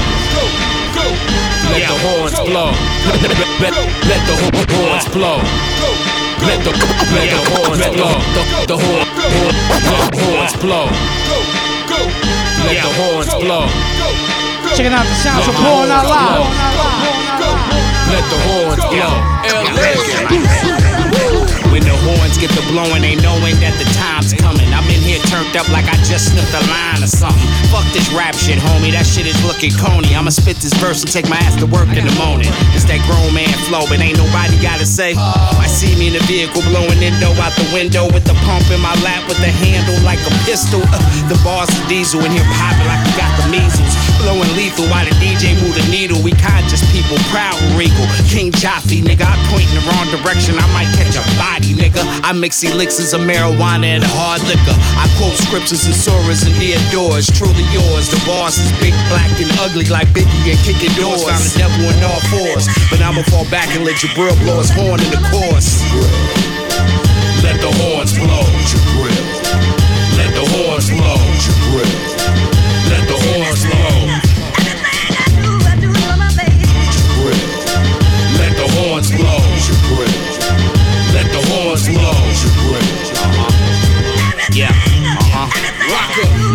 Let the horns blow. Let, let, let the horns blow. Let the let the horns blow. The, the horn, horn, the horns blow. Let the horns blow. Checking out the sounds of Born Allah. Let the horns blow. When the horns get the blowing, they knowing that the time's coming. I'm in here turned up like I just sniffed a line or something. Fuck this rap shit, homie. That shit is looking coney. I'ma spit this verse and take my ass to work in the morning. It's that grown man flow, but ain't nobody gotta say. I see me in the vehicle blowing endo out the window with the pump in my lap with the handle like a pistol. Uh, the bars of diesel in here popping like we got the measles. Blowing lethal while the DJ move the needle. We conscious people, proud and regal. King Jaffe, nigga. I point in the wrong direction. I might catch a body, nigga. I mix elixirs of marijuana and hard liquor. I quote scriptures and surahs and doors. Truly yours. The boss is big, black, and ugly like Biggie and kicking doors. Found the devil in all fours. But I'ma fall back and let Jabril blow his horn in the chorus. Let the horns blow, Jabril. Let the horns blow, Jabril.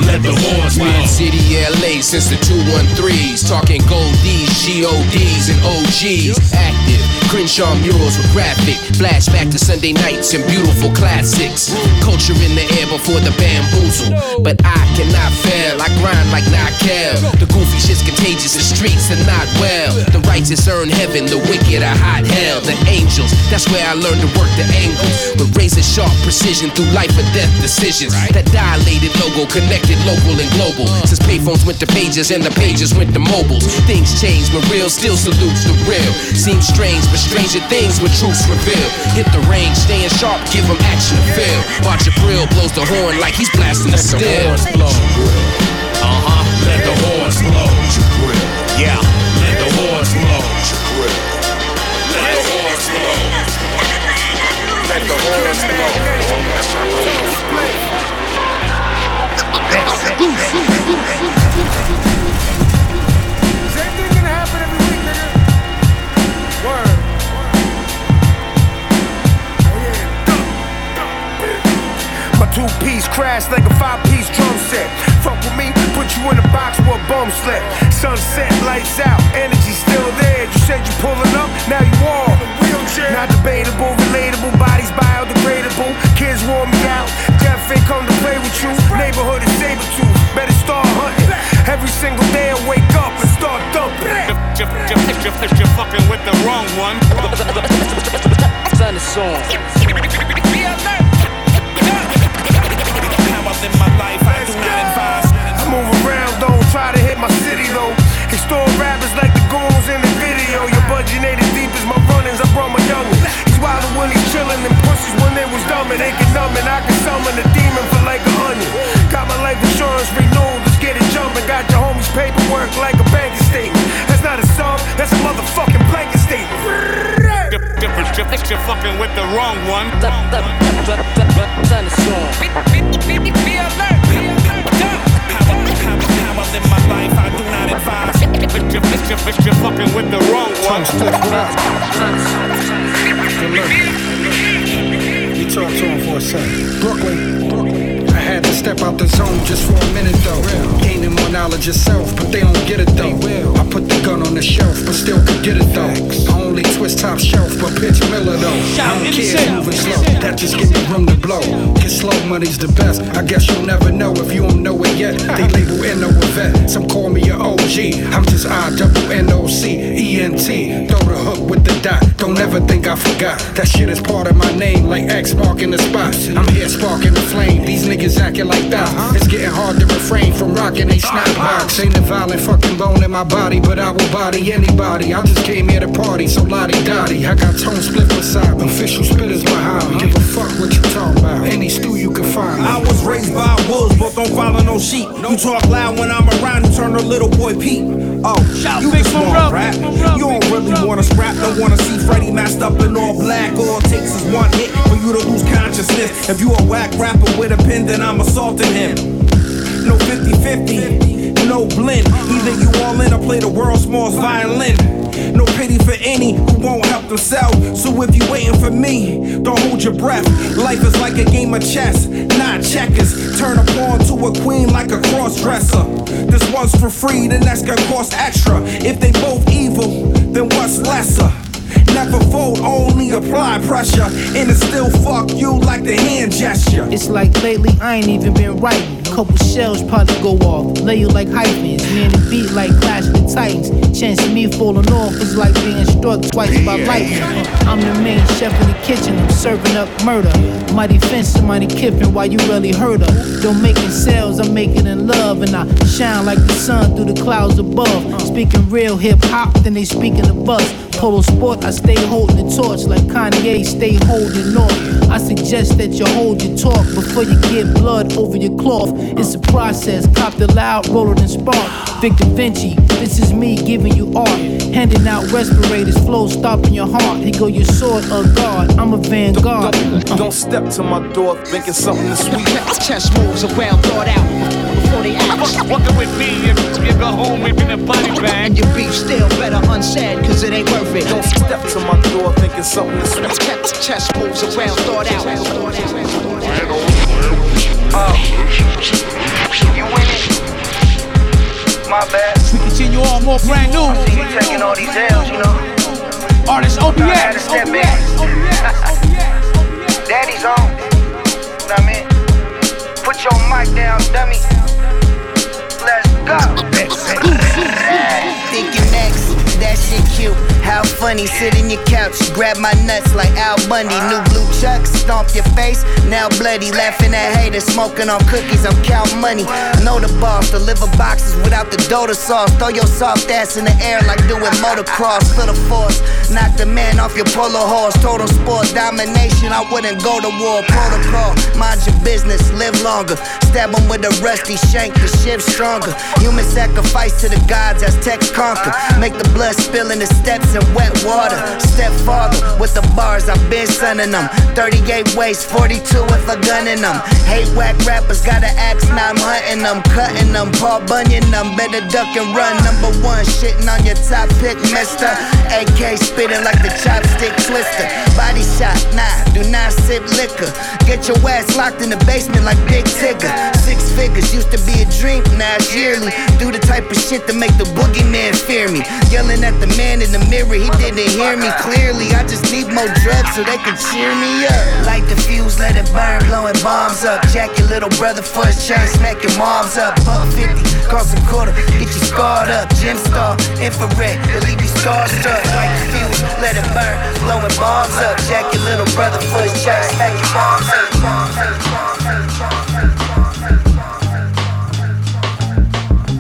Let the horns blow. City, LA since the 213s. Talking gold D's, GODs, and OGs. Active. Crenshaw murals with graphic. Flashback to Sunday nights and beautiful classics. Culture in the air before the bamboozle. But I cannot fail. I grind like Nakel. The goofy shit's contagious. The streets are not well. The righteous earn heaven. The wicked are hot hell. The angels. That's where I learned to work the angles. With razor sharp precision through life or death decisions. That dilated logo connected local and global. Since payphones went to pages and the pages went to mobiles. Things change, but real still salutes the real. Seems strange, but stranger things when truths reveal. Hit the range, staying sharp, give them action to feel. Watch a grill blows the horn like he's blasting the steel. Uh huh. Let the horns blow, Yeah. Let the horns blow, Jabril. Let the horns blow. Let the horns My two piece crash like a five piece drum set. Fuck with me, put you in a box where a bum slept. Sunset, lights out, energy still there. You said you pulling up, now you are. Not debatable, relatable, bodies biodegradable. Kids wore me out. Death ain't come to play with you. Neighborhood is saber tooth. Better start hunting. Every single day I wake up and start dumping. You're, you're, you're, you're fucking with the wrong one. Son is song. How I live my life, I do not advise. I move around, don't try to hit my city though. Extort rappers like the goons in the video. Your budget ain't as deep as my runnings. I brought my youngin'. He's wild when he's chillin' and pussies when it was dumb and they can numb and I can summon a demon for like a onion. Got my life insurance renewed, let's get it jumpin'. Got your homies paperwork like a banking statement. That's not a song, that's a motherfucking blanket statement. You're, you're, you're, you're fucking with the wrong one. Son is song. Be alert. How I live my life, I do not advise. You're, you're, you're fucking with the wrong one. You talk to him for a second. Brooklyn, Brooklyn. I had to step out the zone just for a minute though. Gaining more knowledge yourself, but they don't get it though. I put the gun on the shelf, but still could get it though. I only twist top shelf, but pitch Miller though. I don't care moving slow, that just give me room to blow. Cause slow money's the best. I guess you'll never know if you don't know it yet. They label N.O. a vet, some call me a OG. I'm just I double N O C E N T. Throw the hook with the dot. Don't ever think I forgot. That shit is part of my name, like X marking the spot. I'm here sparking the flame. These niggas acting like that. It's getting hard to refrain from rocking a snap box. Ain't a violent fucking bone in my body, but I will body anybody. I just came here to party, so lottie dottie. I got Tone Spliff beside me. Official spitters behind me. Give a fuck what you talk about. Any stew you can find me. I was raised by wolves, but don't follow no sheep. You talk loud when I'm around, you turn a little boy Pete. Oh, you Big can small Morel, rap. You don't really wanna scrap, don't wanna see Freddie masked up in all black. All it takes is one hit for you to lose consciousness. If you a whack rapper with a pen, then I'm assaulting him. No 50 50, no blend. Either you all in or play the world's smallest violin. Pity for any who won't help themselves. So if you waiting for me, don't hold your breath. Life is like a game of chess, not checkers. Turn a pawn to a queen like a cross dresser. This one's for free, the next gonna cost extra. If they both evil, then what's lesser? never fold, only apply pressure. And it still fuck you like the hand gesture. It's like lately I ain't even been writing. Couple shells probably go off. Lay you like hyphens. Man, the beat like Clash of the Titans. Chance of me falling off is like being struck twice by lightning. I'm the main chef in the kitchen. I'm serving up murder. My defense, somebody kipping while you really hurt her. Don't make it sales, I'm making in love. And I shine like the sun through the clouds above. Speaking real hip hop, then they speaking of buzz. Polo sport, I stay holding the torch like Kanye stay holding on. I suggest that you hold your talk before you get blood over your cloth. It's a process, cop the loud, roller and spark. Victor Vinci, this is me giving you art. Handing out respirators, flow stopping your heart. Here go your sword of God, I'm a vanguard. Don't step to my door thinking something to sweet. Chess moves around, thought out before they act. Fucking with me if you go home in a body bag. And your beef still better unsaid, cause it ain't worth it. Don't step to my door thinking something to sweet. Chess moves around, thought out. You winning? My bad. We continue on more brand new. I see you taking all these L's, you know. Artist I had OBX. Daddy's on. Know what I mean? Put your mic down, dummy. Let's go. Thinking next, that shit cute. How funny, sit in your couch, grab my nuts like Al Bundy. New blue chucks, stomp your face, now bloody. Laughing at haters, smoking on cookies, I'm count money. Know the boss, deliver boxes without the Dota sauce. Throw your soft ass in the air like doing motocross. For the force, knock the man off your polo horse. Total sport domination, I wouldn't go to war. Protocol, mind your business, live longer. Stab 'em with a rusty shank, the ship stronger. Human sacrifice to the gods as text conquer. Make the blood spill in the steps in wet water. Step farther with the bars, I've been sunning them. 38 waist, 42 with a gun in them. Hate whack rappers, gotta axe, now I'm hunting them. Cutting them, Paul Bunyan them. Better duck and run. Number one, shitting on your top pick, mister. AK spitting like the chopstick twister. Body shot, nah, do not sip liquor. Get your ass locked in the basement like Big Tigger. Six figures used to be a dream, now it's yearly. Do the type of shit to make the boogeyman fear me. Yelling at the man in the mirror, he didn't hear me clearly. I just need more drugs so they can cheer me up. Light the fuse, let it burn, blowing bombs up. Jack your little brother for his chain, smack your moms up. Buck 50, cross a quarter, get you scarred up. Gym star, infrared, it'll leave you starstruck. Light the fuse, let it burn, blowing bombs up. Jack your little brother for his chain, smack your moms up.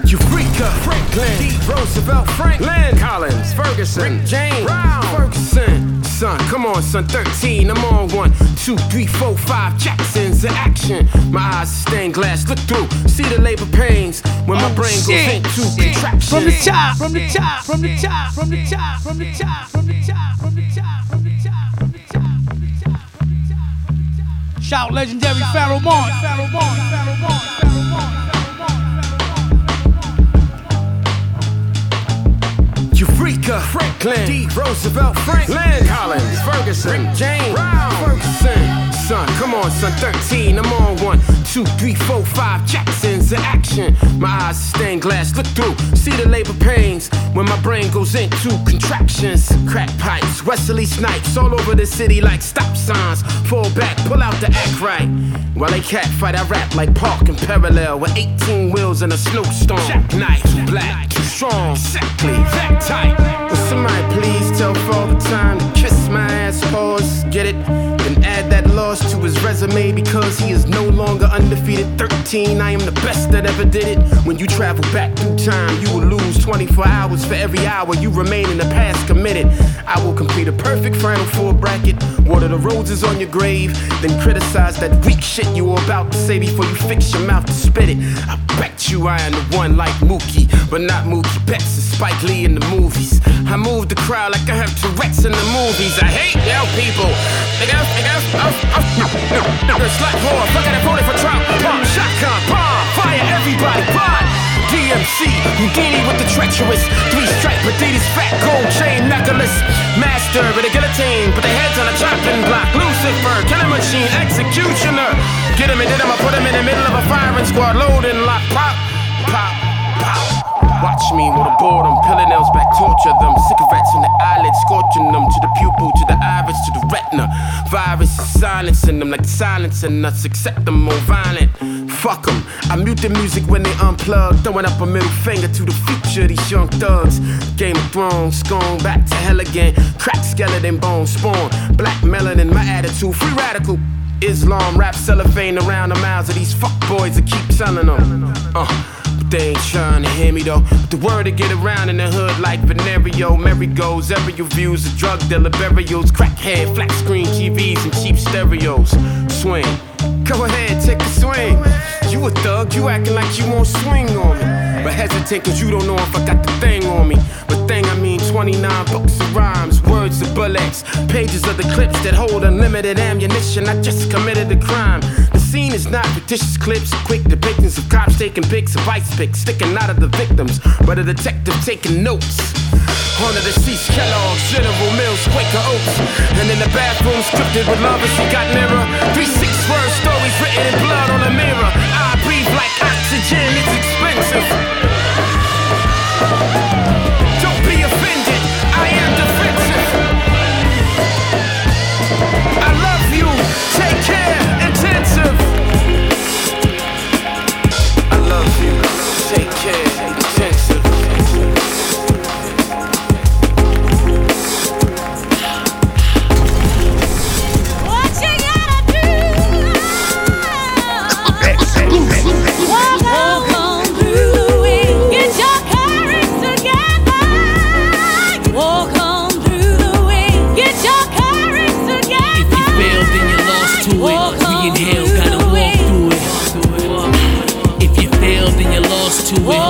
Eureka, Franklin. Roosevelt, Franklin, Collins, Ferguson, Rick James, Brown, Ferguson. Son, come on, son, 13, I'm on one, two, three, four, five, Jackson's in action. My eyes are stained glass, look through, see the labor pains when my brain goes into shit. contraction. From the top, from the top, from the top, from the top, from the top, from the top, from the top, from the top, from the top, from the top, from the top, from the top. Shout legendary Pharoahe Monch, Pharoahe Monch, Pharoahe Monch, Pharoahe Monch. Eureka, Franklin, D. Roosevelt, Franklin, Collins, Ferguson, Rick James, Brown, Ferguson. Son, come on, son, 13, I'm on one, two, three, four, five, Jackson's in action. My eyes stained glass, look through, see the labor pains when my brain goes into contractions. Crack pipes, Wesley Snipes, all over the city like stop signs. Fall back, pull out the act right. While they cat fight, I rap like park and parallel with 18 wheels in a snowstorm. Jackknife, too black, too strong, exactly that tight. Somebody please tell Father Time to kiss my ass, pause, get it? Then add that loss to his resume because he is no longer undefeated. 13, I am the best that ever did it. When you travel back through time, you will lose 24 hours for every hour you remain in the past committed. I will complete a perfect final four bracket, water the roses on your grave, then criticize that weak shit you were about to say before you fix your mouth to spit it. I bet you I am the one like Mookie, but not Mookie Betts and Spike Lee in the movies. I move the crowd like I have Tourette's in the movies. I hate y'all people. They got, they got, oh, oh, the slut whore, fuck it, I voted for Trump. Bomb, shotgun, bomb, fire everybody, bomb. DMC, Houdini with the treacherous Three stripe Adidas fat gold chain necklace Master with a guillotine Put their heads on a chopping block Lucifer, killing machine, executioner Get him and did him, I put him in the middle of a firing squad Loading lock, pop, pop, pop Watch me with a boredom, pillar nails back, torture them Cigarettes on the eyelids, scorching them to the pubic silencing them like silencing us, accept them more violent. Fuck them. I mute the music when they unplug, throwing up a middle finger to the future, these young thugs. Game of Thrones, gone back to hell again. Crack skeleton bone spawn, black melanin, my attitude, free radical. Islam rap cellophane around the mouths of these fuck boys that keep selling them. Uh, they ain't trying to hear me though. The word to get around in the hood like Venerio, merry goes, aerial views, a drug dealer, burials, crackhead, flat screen TVs, and cheap stereos. Swing. Go ahead, take a swing. You a thug, you acting like you won't swing on me. But hesitate cause you don't know if I got the thing on me. But thing I mean 29 books of rhymes, words of bullets, pages of the clips that hold unlimited ammunition. I just committed a crime. The scene is not fictitious clips, quick depictions of cops taking pics of ice picks sticking out of the victims, but a detective taking notes. On the deceased Kellogg's, General Mills, Quaker Oats. And in the bathroom, scripted with lovers who got nearer. Three six word stories written in blood on a mirror. I breathe like oxygen, it's expensive. Don't be offended, I am defensive.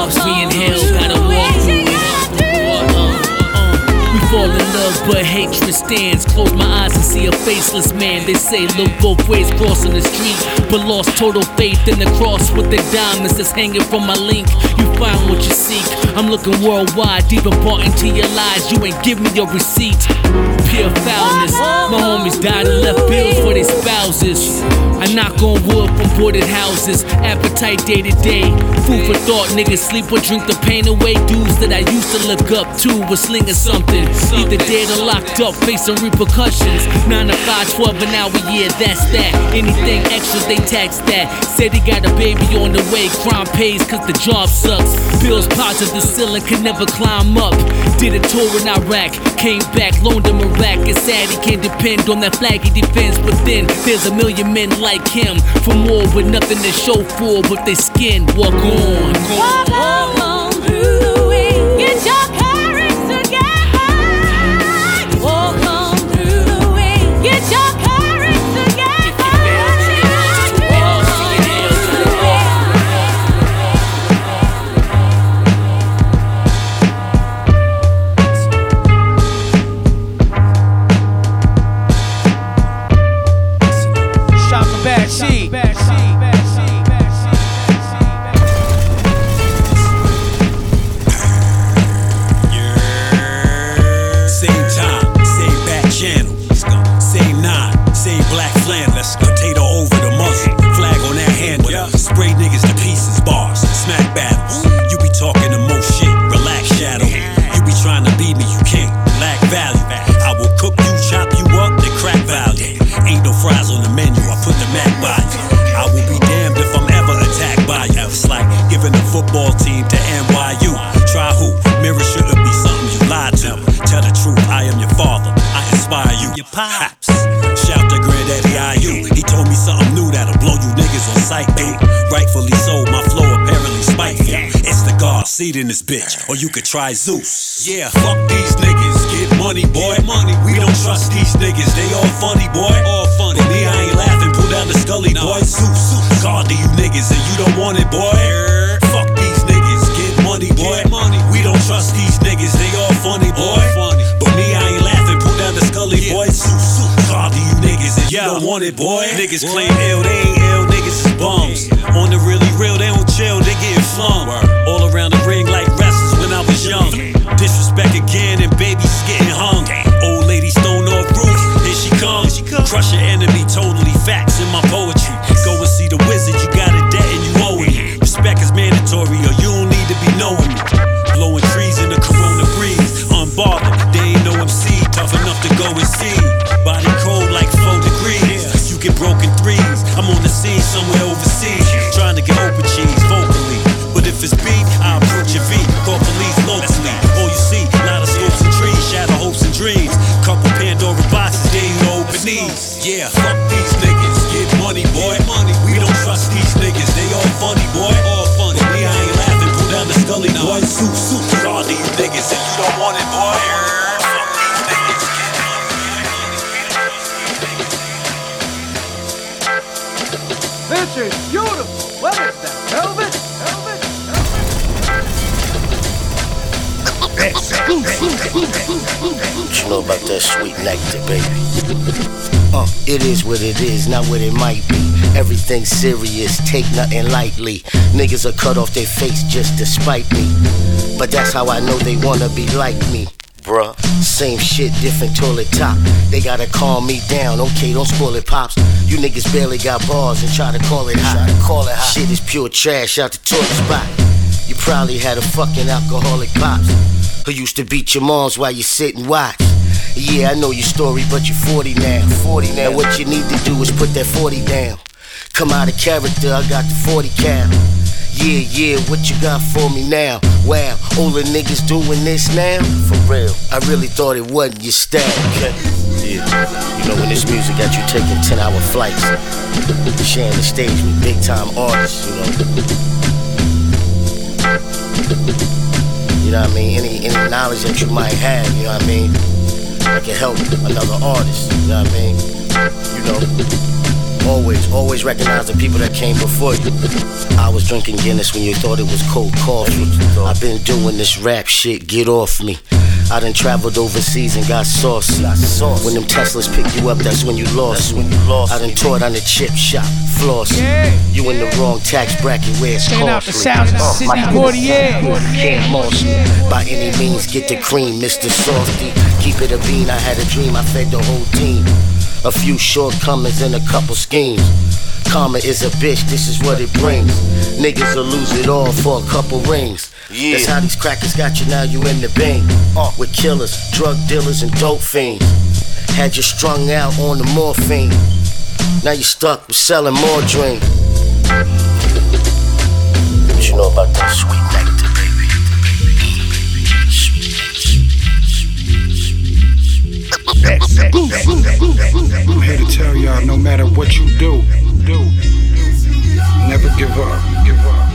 It. We in stands. Close my eyes and see a faceless man. They say look both ways, crossing the street, but lost total faith in the cross with the diamonds that's hanging from my link. You find what you seek. I'm looking worldwide, deep bought into your lies. You ain't give me your receipt. Pure foulness. My homies died and left bills for their spouses. I knock on wood from boarded houses. Appetite day to day. Food for thought, niggas sleep or drink the pain away. Dudes that I used to look up to was slinging something. Either dead or locked up, repercussions. 9 to 5, 12 an hour, yeah, that's that. Anything extra, they tax that. Said he got a baby on the way. Crime pays cause the job sucks. Bills of the ceiling can never climb up. Did a tour in Iraq, came back, loaned him a rack. It's sad he can't depend on that flag he defends. But then there's a million men like him. For more with nothing to show for but their skin. Walk on. Walk on pops. Shout to Granddaddy IU. He told me something new that'll blow you niggas on sight, dude. Rightfully so, my flow apparently spiteful. It's the God seed in this bitch, or you could try Zeus. Yeah, fuck these niggas, get money, boy. Money. We don't trust these niggas, they all funny, boy. All funny. But me, I ain't laughing. Pull down the scully, boy. Zeus. God to you niggas, and you don't want it, boy. Boy. Niggas claim ill, they ain't ill. Niggas is bums. On the really real, they don't chill, they getting flung. All around the ring like wrestlers when I was young. Disrespect again, and babies getting hung. Old lady stone off roof, here she comes. Crush your enemy, totally facts in my poetry. somewhere overseas, trying to get over cheese vocally. But if it's beef, you know about that sweet nectar, baby? Uh, it is what it is, not what it might be. Everything serious, take nothing lightly. Niggas are cut off their face just to spite me. But that's how I know they wanna be like me. Bruh, same shit, different toilet top. They gotta calm me down, okay, don't spoil it, pops. You niggas barely got bars and try to call it hot. Call it hot. Shit is pure trash out the toilet spot. You probably had a fucking alcoholic pops who used to beat your moms while you sit and watch. Yeah, I know your story, but you're 40 now. 40 now. And what you need to do is put that 40 down. Come out of character, I got the 40 cal. Yeah, yeah, what you got for me now? Wow, all the niggas doing this now? For real, I really thought it wasn't your style, okay? Yeah, you know when this music got you taking 10 hour flights, sharing the stage with big time artists, you know. Know what I mean? Any any knowledge that you might have, you know what I mean? That can help another artist, you know what I mean? You know, always, always recognize the people that came before you. I was drinking Guinness when you thought it was cold coffee. I've been doing this rap shit, get off me. I done traveled overseas and got saucy. When them Teslas pick you up, that's when you lost me. I done taught on the chip shop, floss. You in the wrong tax bracket where it's out the costly. sounds of Sidney my- Poitier. Can't loss me. By any means, get the cream, Mr. Softy. Keep it a bean, I had a dream, I fed the whole team. A few shortcomings and a couple schemes. Karma is a bitch, this is what it brings. Niggas will lose it all for a couple rings. Yeah. That's how these crackers got you now, you in the bank. Uh, with killers, drug dealers, and dope fiends. Had you strung out on the morphine. Now you stuck with selling more dream. What you know about that sweet nectar, I'm here to tell y'all, no matter what you do, do, never give up. Give up.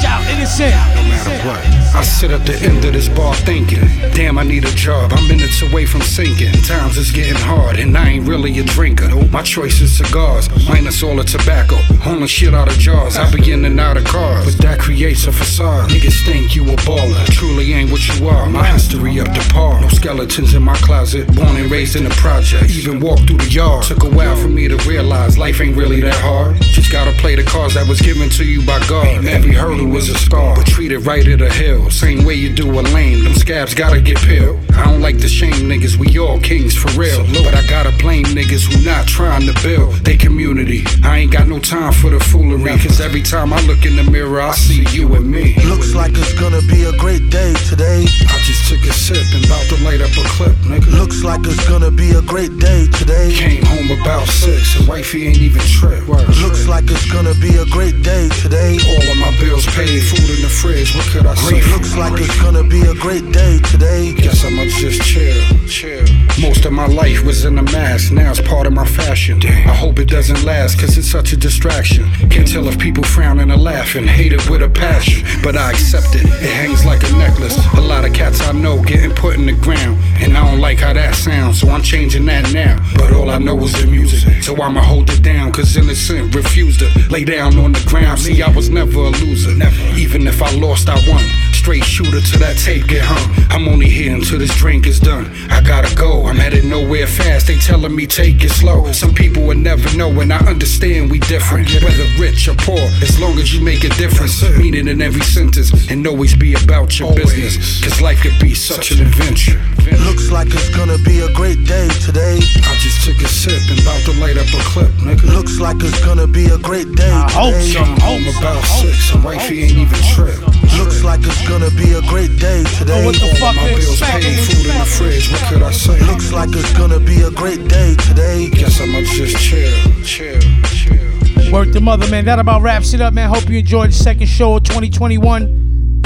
Shout innocent. No matter what. I sit at the end of this bar thinking, damn, I need a job. I'm minutes away from sinking. Times is getting hard, and I ain't really a drinker. My choice is cigars, minus all the tobacco. Hauling shit out of jars. I be in and out of cars, but that creates a facade. Niggas think you a baller, truly ain't what you are. My history up to par. No skeletons in my closet. Born and raised in the project. Even walked through the yard. Took a while for me to realize life ain't really that hard. Just gotta play the cards that was given to you by God. Every hurdle was a scar, but treat it right at a hill. Same way you do a lame. Them scabs gotta get peeled. I don't like to shame niggas. We all kings for real. But I gotta blame niggas who not trying to build they community. I ain't got no time for the foolery. Cause every time I look in the mirror, I see you and me. Looks like it's gonna be a great day today. I just took a sip and about to light up a clip, nigga. Looks like it's gonna be a great day today. Came home about six and wifey ain't even trip. Looks like it's gonna be a great day today. All of my bills paid, food in the fridge. What could I say? Looks like it's gonna be a great day today. Guess I'ma just chill, chill. Most of my life was in a mask, now it's part of my fashion. I hope it doesn't last, cause it's such a distraction. Can't tell if people frowning or laughing, hate it with a passion. But I accept it, it hangs like a necklace. A lot of cats I know getting put in the ground, and I don't like how that sounds, so I'm changing that now. But all I know is the music, so I'ma hold it down, cause innocent refused to lay down on the ground. See, I was never a loser, never. Even if I lost, I won. Straight shooter till that tape get hung. I'm only here until this drink is done. I gotta go, I'm headed nowhere fast. They telling me take it slow. Some people will never know, and I understand we different. Whether rich or poor, as long as you make a difference. Meaning in every sentence, and always be about your business. Cause life could be such an adventure. Looks like it's gonna be a great day today. I just took a sip and about to light up a clip, nigga. Looks like it's gonna be a great day hope today. so. Home about six, and wifey ain't even trip. Looks like it's gonna be a great day today. what the fuck my bills paid, food in the fridge. What could I say? Looks like it's gonna be a great day today. Guess I'ma just chill, chill, chill. Work the mother, man. That about wraps it up, man. Hope you enjoyed the second show of 2021.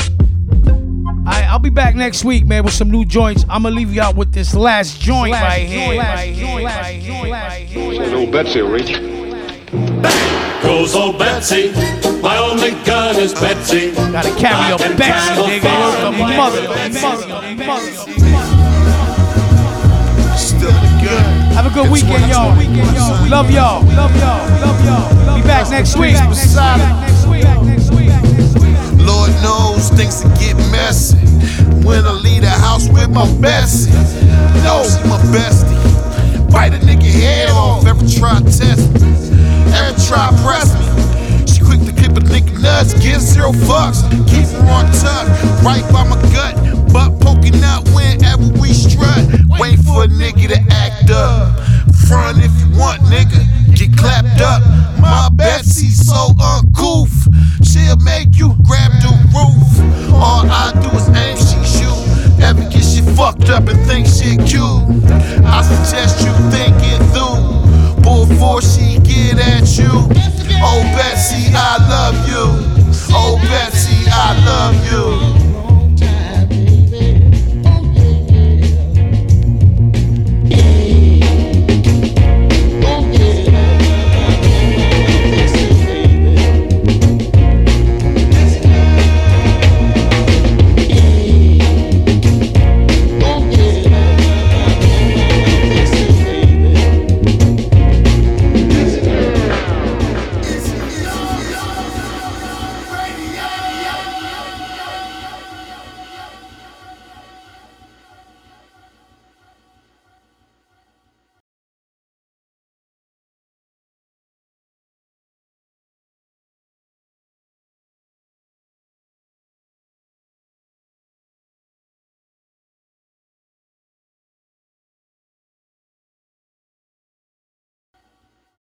Alright, I'll be back next week, man, with some new joints. I'm gonna leave you out with this last joint right here. Says old Betsy will reach. Goes old Betsy, my only gun is Betsy. Gotta carry your Betsy, nigga. Work the mother, mother, mother. Still good. Have a good weekend, y'all. Love y'all. Love y'all. Love y'all. Be back next week. Lord knows things can get messy when I leave the house with my bestie. No, she my bestie. Bite a nigga head off. Ever try to test me? Ever try press me? She quick to clip a nigga nuts. Give zero fucks. Keep her on tuck. Right by my gut. Butt poking out whenever we strut. Wait for a nigga to act up. Front if you want, nigga. Get clapped up. My Betsy so uncouth. She'll make you grab the roof. All I do is aim, she shoot. Ever get shit fucked up and think shit cute? I suggest you think it through before she get at you. Oh Betsy, I love you. Oh Betsy, I love you.